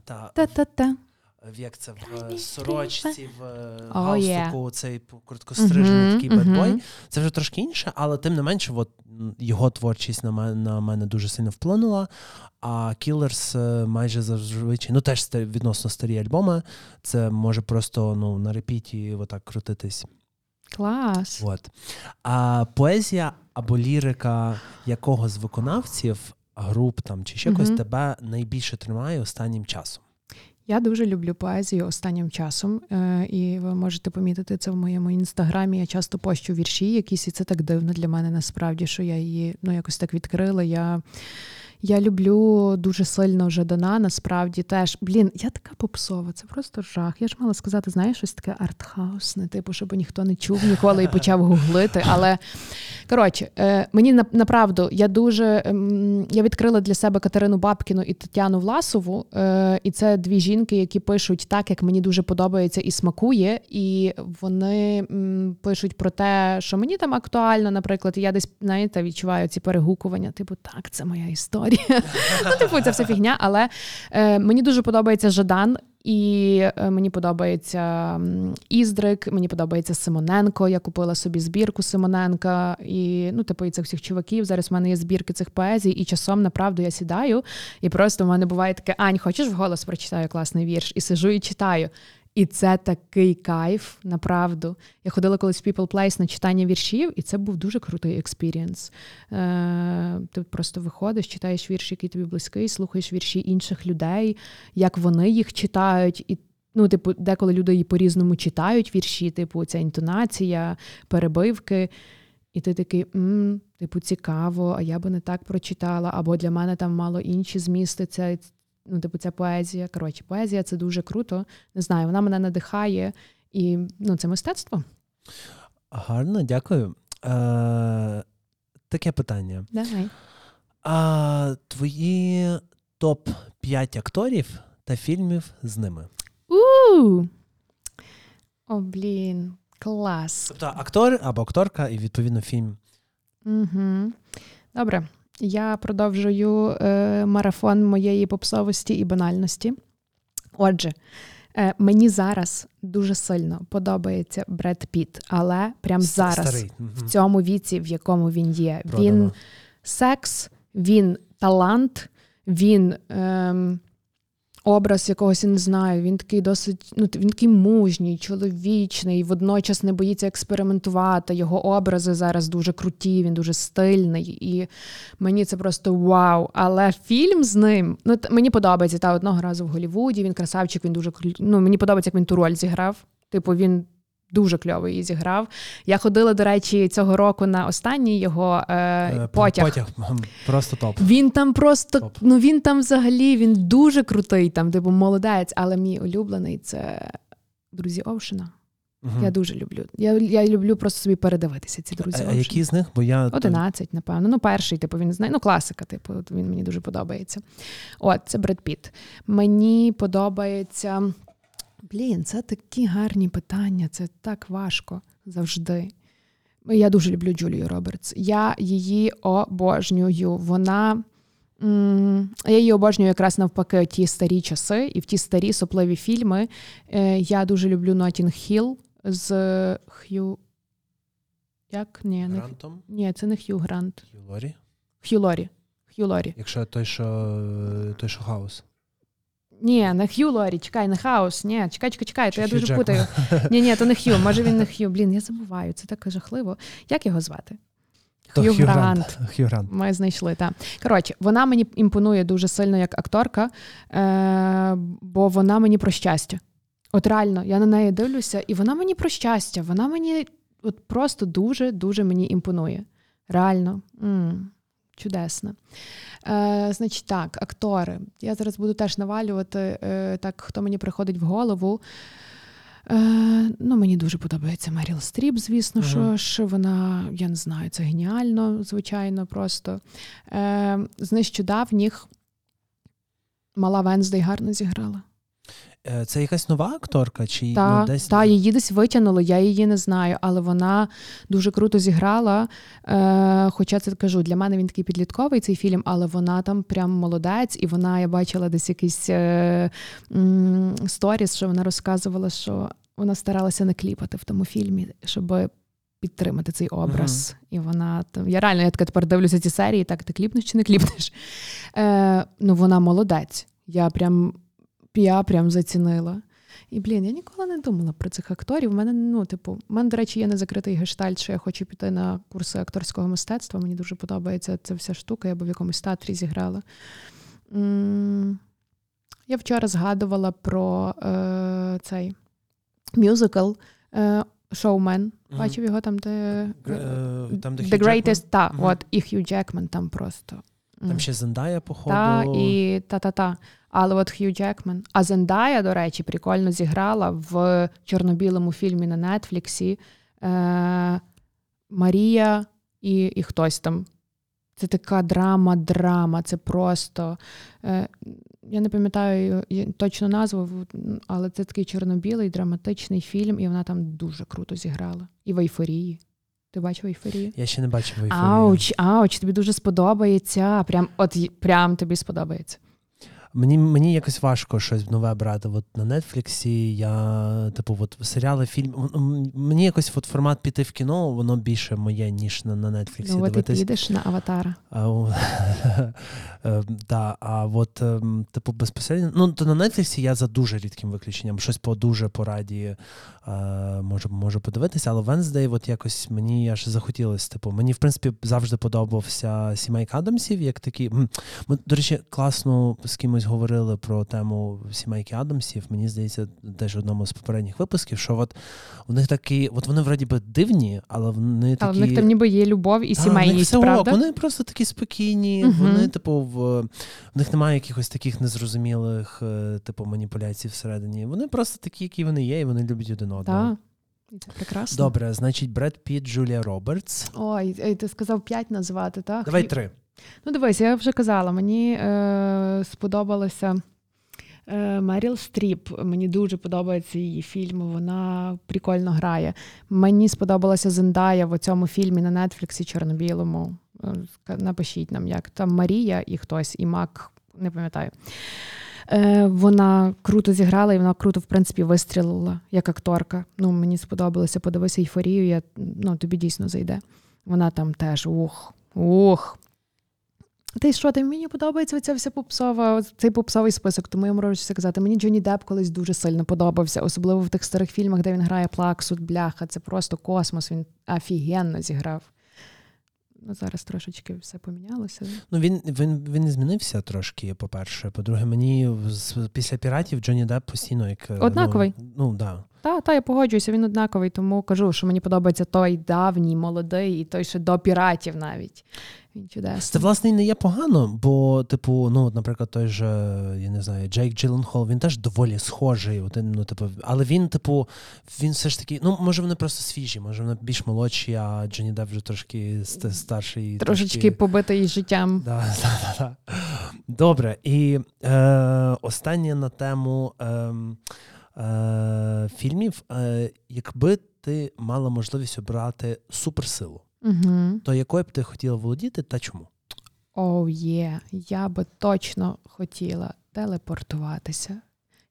В як це в сорочці, в oh, галстуку, yeah. цей короткострижений uh-huh, такий bad boy. Uh-huh. Це вже трошки інше, але тим не менше, от, його творчість на мене на мене дуже сильно вплинула. А Killers майже зазвичай, ну теж відносно старі альбоми. Це може просто ну, на репіті отак крутитись. Клас. От. А поезія або лірика якого з виконавців, груп там чи ще когось угу. тебе найбільше тримає останнім часом? Я дуже люблю поезію останнім часом, е, і ви можете помітити це в моєму інстаграмі. Я часто пощу вірші, якісь і це так дивно для мене насправді, що я її ну якось так відкрила. Я я люблю дуже сильно Жадана, насправді теж. Блін, я така попсова, це просто жах. Я ж мала сказати, знаєш, щось таке артхаусне, типу, щоб ніхто не чув ніколи і почав гуглити. Але коротше, е, мені направду я дуже ем, я відкрила для себе Катерину Бабкіну і Тетяну Власову. Е, і це дві жінки, які пишуть так, як мені дуже подобається і смакує. І вони пишуть про те, що мені там актуально, наприклад, я десь знаєте, відчуваю ці перегукування. Типу, так, це моя історія історія. Ну, типу, це вся фігня. Але е, мені дуже подобається Жадан. І е, мені подобається Іздрик, мені подобається Симоненко. Я купила собі збірку Симоненка і ну, типу, і цих всіх чуваків. Зараз в мене є збірки цих поезій, і часом направду я сідаю. І просто в мене буває таке: Ань, хочеш вголос прочитаю класний вірш? І сижу і читаю. І це такий кайф, направду. Я ходила колись в People Place на читання віршів, і це був дуже крутий experience. Е, Ти просто виходиш, читаєш вірш, який тобі близький, слухаєш вірші інших людей, як вони їх читають. І ну, типу, деколи люди по-різному читають вірші, типу, ця інтонація, перебивки. І ти такий, м, типу, цікаво, а я би не так прочитала, або для мене там мало інші змісти. Це ну, типу, ця поезія. Коротше, поезія це дуже круто. Не знаю, вона мене надихає, і ну, це мистецтво. Гарно, дякую. Е, Таке питання. Давай. А твої топ-5 акторів та фільмів з ними? У! О, блін, клас. Тобто актор або акторка, і відповідно фільм. Угу. Добре. Я продовжую е, марафон моєї попсовості і банальності. Отже, е, мені зараз дуже сильно подобається Бред Піт, але прямо зараз, Старий. в цьому віці, в якому він є, Продано. він секс, він талант, він. Е, образ якогось я не знаю. Він такий досить, ну він такий мужній, чоловічний, водночас не боїться експериментувати. Його образи зараз дуже круті, він дуже стильний, і мені це просто вау. Але фільм з ним ну мені подобається та одного разу в Голівуді. Він красавчик, він дуже ну, мені подобається, як він ту роль зіграв. Типу, він Дуже кльово її зіграв. Я ходила, до речі, цього року на останній його е, е потяг. Потяг просто топ. Він там просто топ. ну він там взагалі він дуже крутий, там, типу, молодець, але мій улюблений це друзі Овшина. Угу. Я дуже люблю. Я я люблю просто собі передивитися ці друзі. А, а які з них? Бо я 11, напевно. Ну, перший, типу, він знає. Ну, класика, типу, він мені дуже подобається. От, це Бред Піт. Мені подобається. Блін, це такі гарні питання, це так важко завжди. Я дуже люблю Джулію Робертс. Я її обожнюю. Вона. Я її обожнюю якраз навпаки ті старі часи і в ті старі сопливі фільми. Е, я дуже люблю Нотінг Хіл з Х'ю. Як? Ні, не... Ні, це не Х'ю Грант. Х'ю Лорі? Х'ю Лорі. Х'ю Лорі. Якщо той, що той, що хаос. Ні, не Х'ю Лорі, чекай, не хаос. Ні, чекай, чекай, чекай, то я дуже Джекман. путаю. Ні, ні, то не Х'ю, може він не Х'ю. Блін, я забуваю, це так жахливо. Як його звати? Х'ю Грант. Х'ю Грант. Ми знайшли, так. Коротше, вона мені імпонує дуже сильно як акторка, е- бо вона мені про щастя. От реально, я на неї дивлюся, і вона мені про щастя. Вона мені от просто дуже-дуже мені імпонує. Реально. М-м, чудесно. Е, Значить, так, актори. Я зараз буду теж навалювати, е, так, хто мені приходить в голову. Е, Ну, Мені дуже подобається Меріл Стріп, звісно, uh що ж вона, я не знаю, це геніально, звичайно, просто. Е, З нещодавніх мала Wednesday гарно зіграла. Е, це якась нова акторка? Чи та, ну, десь та, її десь витягнули, я її не знаю, але вона дуже круто зіграла. Е, Хоча це кажу, для мене він такий підлітковий цей фільм, але вона там прям молодець, і вона, я бачила десь якийсь е, м, сторіс, що вона розказувала, що вона старалася не кліпати в тому фільмі, щоб. Підтримати цей образ. Uh-huh. І вона там. Я реально я така тепер дивлюся ці серії, так ти кліпнеш чи не кліпнеш. Е, Ну, вона молодець. Я прям я прям зацінила. І, блін, я ніколи не думала про цих акторів. У мене, ну, типу, в мене, до речі, є незакритий гештальт, що я хочу піти на курси акторського мистецтва. Мені дуже подобається ця вся штука, я б в якомусь театрі зіграла. Я вчора згадувала про е, цей мюзикл е, Шоумен. Mm-hmm. Бачив його там, де uh, там, де The Greatest, та, mm-hmm. от, і Хью Джекман там просто. Там ще Зендая, походу. Та, і та-та-та. Але от Хью Джекман. А Зендая, до речі, прикольно зіграла в чорно-білому фільмі на Нетфліксі е, Марія і і хтось там. Це така драма-драма. Це просто. Е, Я не пам'ятаю точно назву, але це такий чорно-білий драматичний фільм, і вона там дуже круто зіграла. І в ейфорії. Ти бачив ейфорію? Я ще не бачив ейфорію. Ауч, ауч, тобі дуже сподобається. Прям от прям тобі сподобається. Мені мені якось важко щось нове брати. От на Нетфліксі я, типу, от серіали, фільм. Мені якось от формат піти в кіно, воно більше моє, ніж на на Нетфліксі. Ну, ти підеш на аватара. Так, а от, ем, типу, безпосередньо. Ну, то на Нетфліксі я за дуже рідким виключенням. Щось по дуже пораді е, можу можу подивитися, але Венздей, от якось мені аж захотілося. Типу, мені, в принципі, завжди подобався Сімейк Адамсів, як такі. До речі, класно з кимось говорили про тему Сімейки Адамсів. Мені здається, теж в одному з попередніх випусків, що от у них такі, от вони вроді би дивні, але вони такі. Але в них там ніби є любов і сімейність, правда? Вони просто такі спокійні, угу. вони, типу, в, в них немає якихось таких незрозумілих, е, типу, маніпуляцій всередині. Вони просто такі, які вони є, і вони люблять один одного. Так. Це прекрасно. Добре, значить, Бред Піт, Джулія Робертс. Ой, ти сказав п'ять назвати, так? Давай три. Ну, дивись, я вже казала, мені е, сподобалося Меріл Стріп. Мені дуже подобається її фільм, вона прикольно грає. Мені сподобалася Зендая в цьому фільмі на Нетфліксі чорно-білому. Е, напишіть нам, як там Марія і хтось, і Мак, не пам'ятаю. Е, Вона круто зіграла і вона круто, в принципі, вистрілила як акторка. Ну, Мені сподобалося, подивися Ейфорію, я, ну, тобі дійсно зайде. Вона там теж ух, ух. Ти що, ти мені подобається ця вся попсова, цей попсовий список, тому я можу сказати. Мені Джонні Депп колись дуже сильно подобався, особливо в тих старих фільмах, де він грає Плаксу, от, бляха. Це просто космос. Він офігенно зіграв. Ну, зараз трошечки все помінялося. Ну він він він змінився трошки. По-перше, по-друге, мені після піратів Джонні Депп постійно як е, однаковий. Ну, ну да. Та, та, я погоджуюся, він однаковий, тому кажу, що мені подобається той давній, молодий, і той, що до піратів навіть. Він чудесний. Це власне не є погано, бо, типу, ну, наприклад, той же, я не знаю, Джейк Джилленхол, він теж доволі схожий. Ну, типу, але він, типу, він все ж таки, ну, може, вони просто свіжі, може, вони більш молодші, а Джонні Депп вже трошки старший. Трошечки трошки... побитий життям. Да, да, да, да. Добре. І е, останнє на тему. Е, е, фільмів, е, якби ти мала можливість обрати суперсилу, угу. то якою б ти хотіла володіти та чому? Оу, oh, є, yeah. я би точно хотіла телепортуватися.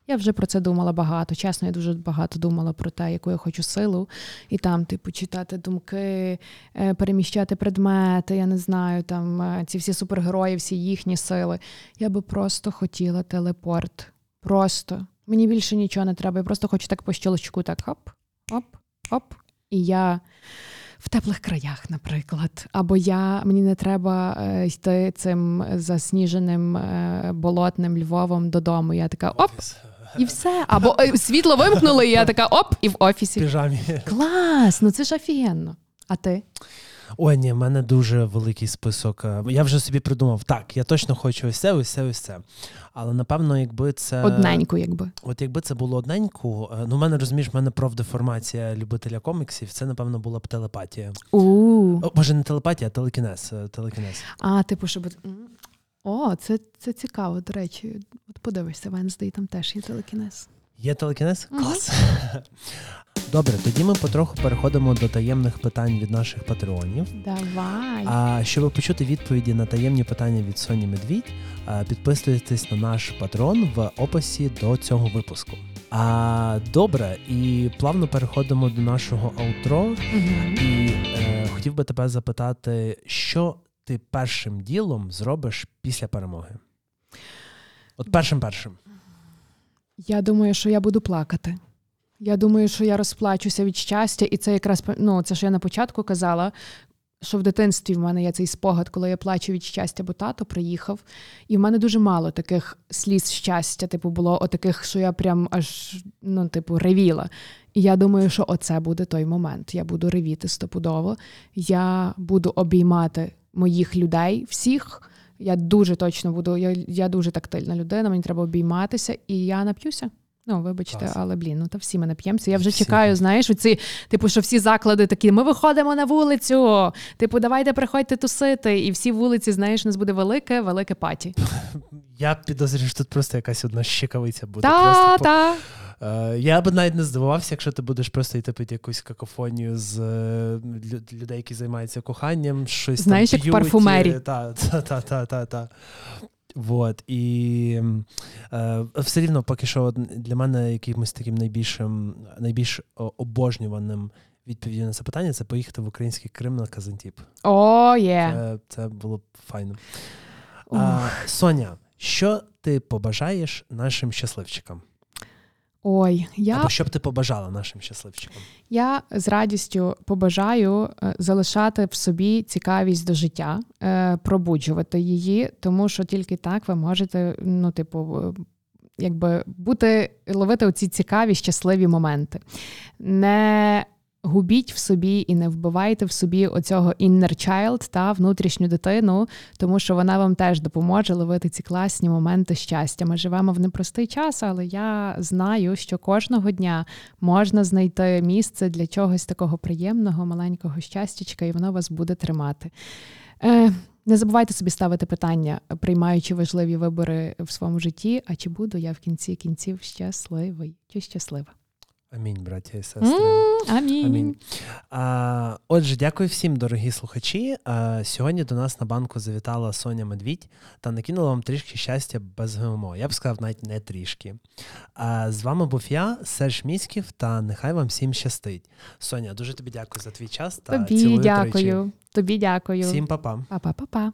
Я вже про це думала багато. Чесно, я дуже багато думала про те, яку я хочу силу, і там, типу, читати думки, е, переміщати предмети, я не знаю, там е, ці всі супергерої, всі їхні сили. Я би просто хотіла телепорт. Просто. Мені більше нічого не треба. Я просто хочу так по щелчку, так оп, оп, оп. І я в теплих краях, наприклад. Або я мені не треба е, йти цим засніженим е, болотним Львовом додому. Я така оп. І все. Або е, світло вимкнули, і я така оп, і в офісі. Піжамі. Клас! Ну це ж офігенно. А ти? Ой, ні, в мене дуже великий список. Я вже собі придумав, так, я точно хочу ось це, ось це, ось це. Але напевно, якби це одненьку, якби от якби це було одненьку, е, ну в мене розумієш, в мене профдеформація любителя коміксів. Це напевно була б телепатія. О, Може, не телепатія, а телекінез. Е, телекінез. А, типу, щоб о, це це цікаво. До речі, от подивишся, Венздей, там теж є телекінез. Є телекінез? Клас. Добре, тоді ми потроху переходимо до таємних питань від наших патреонів. Давай. А щоб почути відповіді на таємні питання від Соні Медвідь, підписуйтесь на наш патрон в описі до цього випуску. А добре, і плавно переходимо до нашого аутро. Угу. І е, хотів би тебе запитати, що ти першим ділом зробиш після перемоги? От першим першим. Я думаю, що я буду плакати. Я думаю, що я розплачуся від щастя, і це якраз ну, це що я на початку казала. Що в дитинстві в мене є цей спогад, коли я плачу від щастя, бо тато приїхав, і в мене дуже мало таких сліз щастя, типу, було отаких, що я прям аж ну, типу, ревіла. І я думаю, що оце буде той момент. Я буду ревіти стопудово. Я буду обіймати моїх людей, всіх. Я дуже точно буду. Я я дуже тактильна людина, мені треба обійматися, і я нап'юся. Ну, вибачте, Клас. але блін, ну та всі ми нап'ємося. Я вже всі. чекаю, знаєш, оці, типу, що всі заклади такі: ми виходимо на вулицю. Типу, давайте приходьте тусити. І всі вулиці, знаєш, у нас буде велике, велике паті. Я підозрюю, що тут просто якась одна щекавиця буде. Та, та. Е, я би навіть не здивувався, якщо ти будеш просто йти пити якусь какофонію з е, людей, які займаються коханням, щось Знаєш, там як парфумері. Та, та, та, та, та, та. Вот, і е, все рівно поки що для мене якимось таким найбільшим, найбільш обожнюваним відповіддю на це питання це поїхати в український Крим на Казантіп. О, є. Це, це було б файно. А, Соня, що ти побажаєш нашим щасливчикам? Ой, я Або що б ти побажала нашим щасливчикам? Я з радістю побажаю е, залишати в собі цікавість до життя, е, пробуджувати її, тому що тільки так ви можете, ну, типу, якби бути ловити оці цікаві, щасливі моменти. Не Губіть в собі і не вбивайте в собі оцього inner child та внутрішню дитину, тому що вона вам теж допоможе ловити ці класні моменти щастя. Ми живемо в непростий час, але я знаю, що кожного дня можна знайти місце для чогось такого приємного, маленького щастячка, і воно вас буде тримати. Е, Не забувайте собі ставити питання, приймаючи важливі вибори в своєму житті. А чи буду я в кінці кінців щасливий чи щаслива? Амінь, браття і сестри. Mm, амінь. амінь. А, Отже, дякую всім, дорогі слухачі. А, Сьогодні до нас на банку завітала Соня Медвідь та накинула вам трішки щастя без ГМО. Я б сказав, навіть не трішки. А з вами був я, Серж Міськів, та нехай вам всім щастить. Соня, дуже тобі дякую за твій час. та Тобі дякую. Тобі дякую. Всім па-па. Па-па-па-па.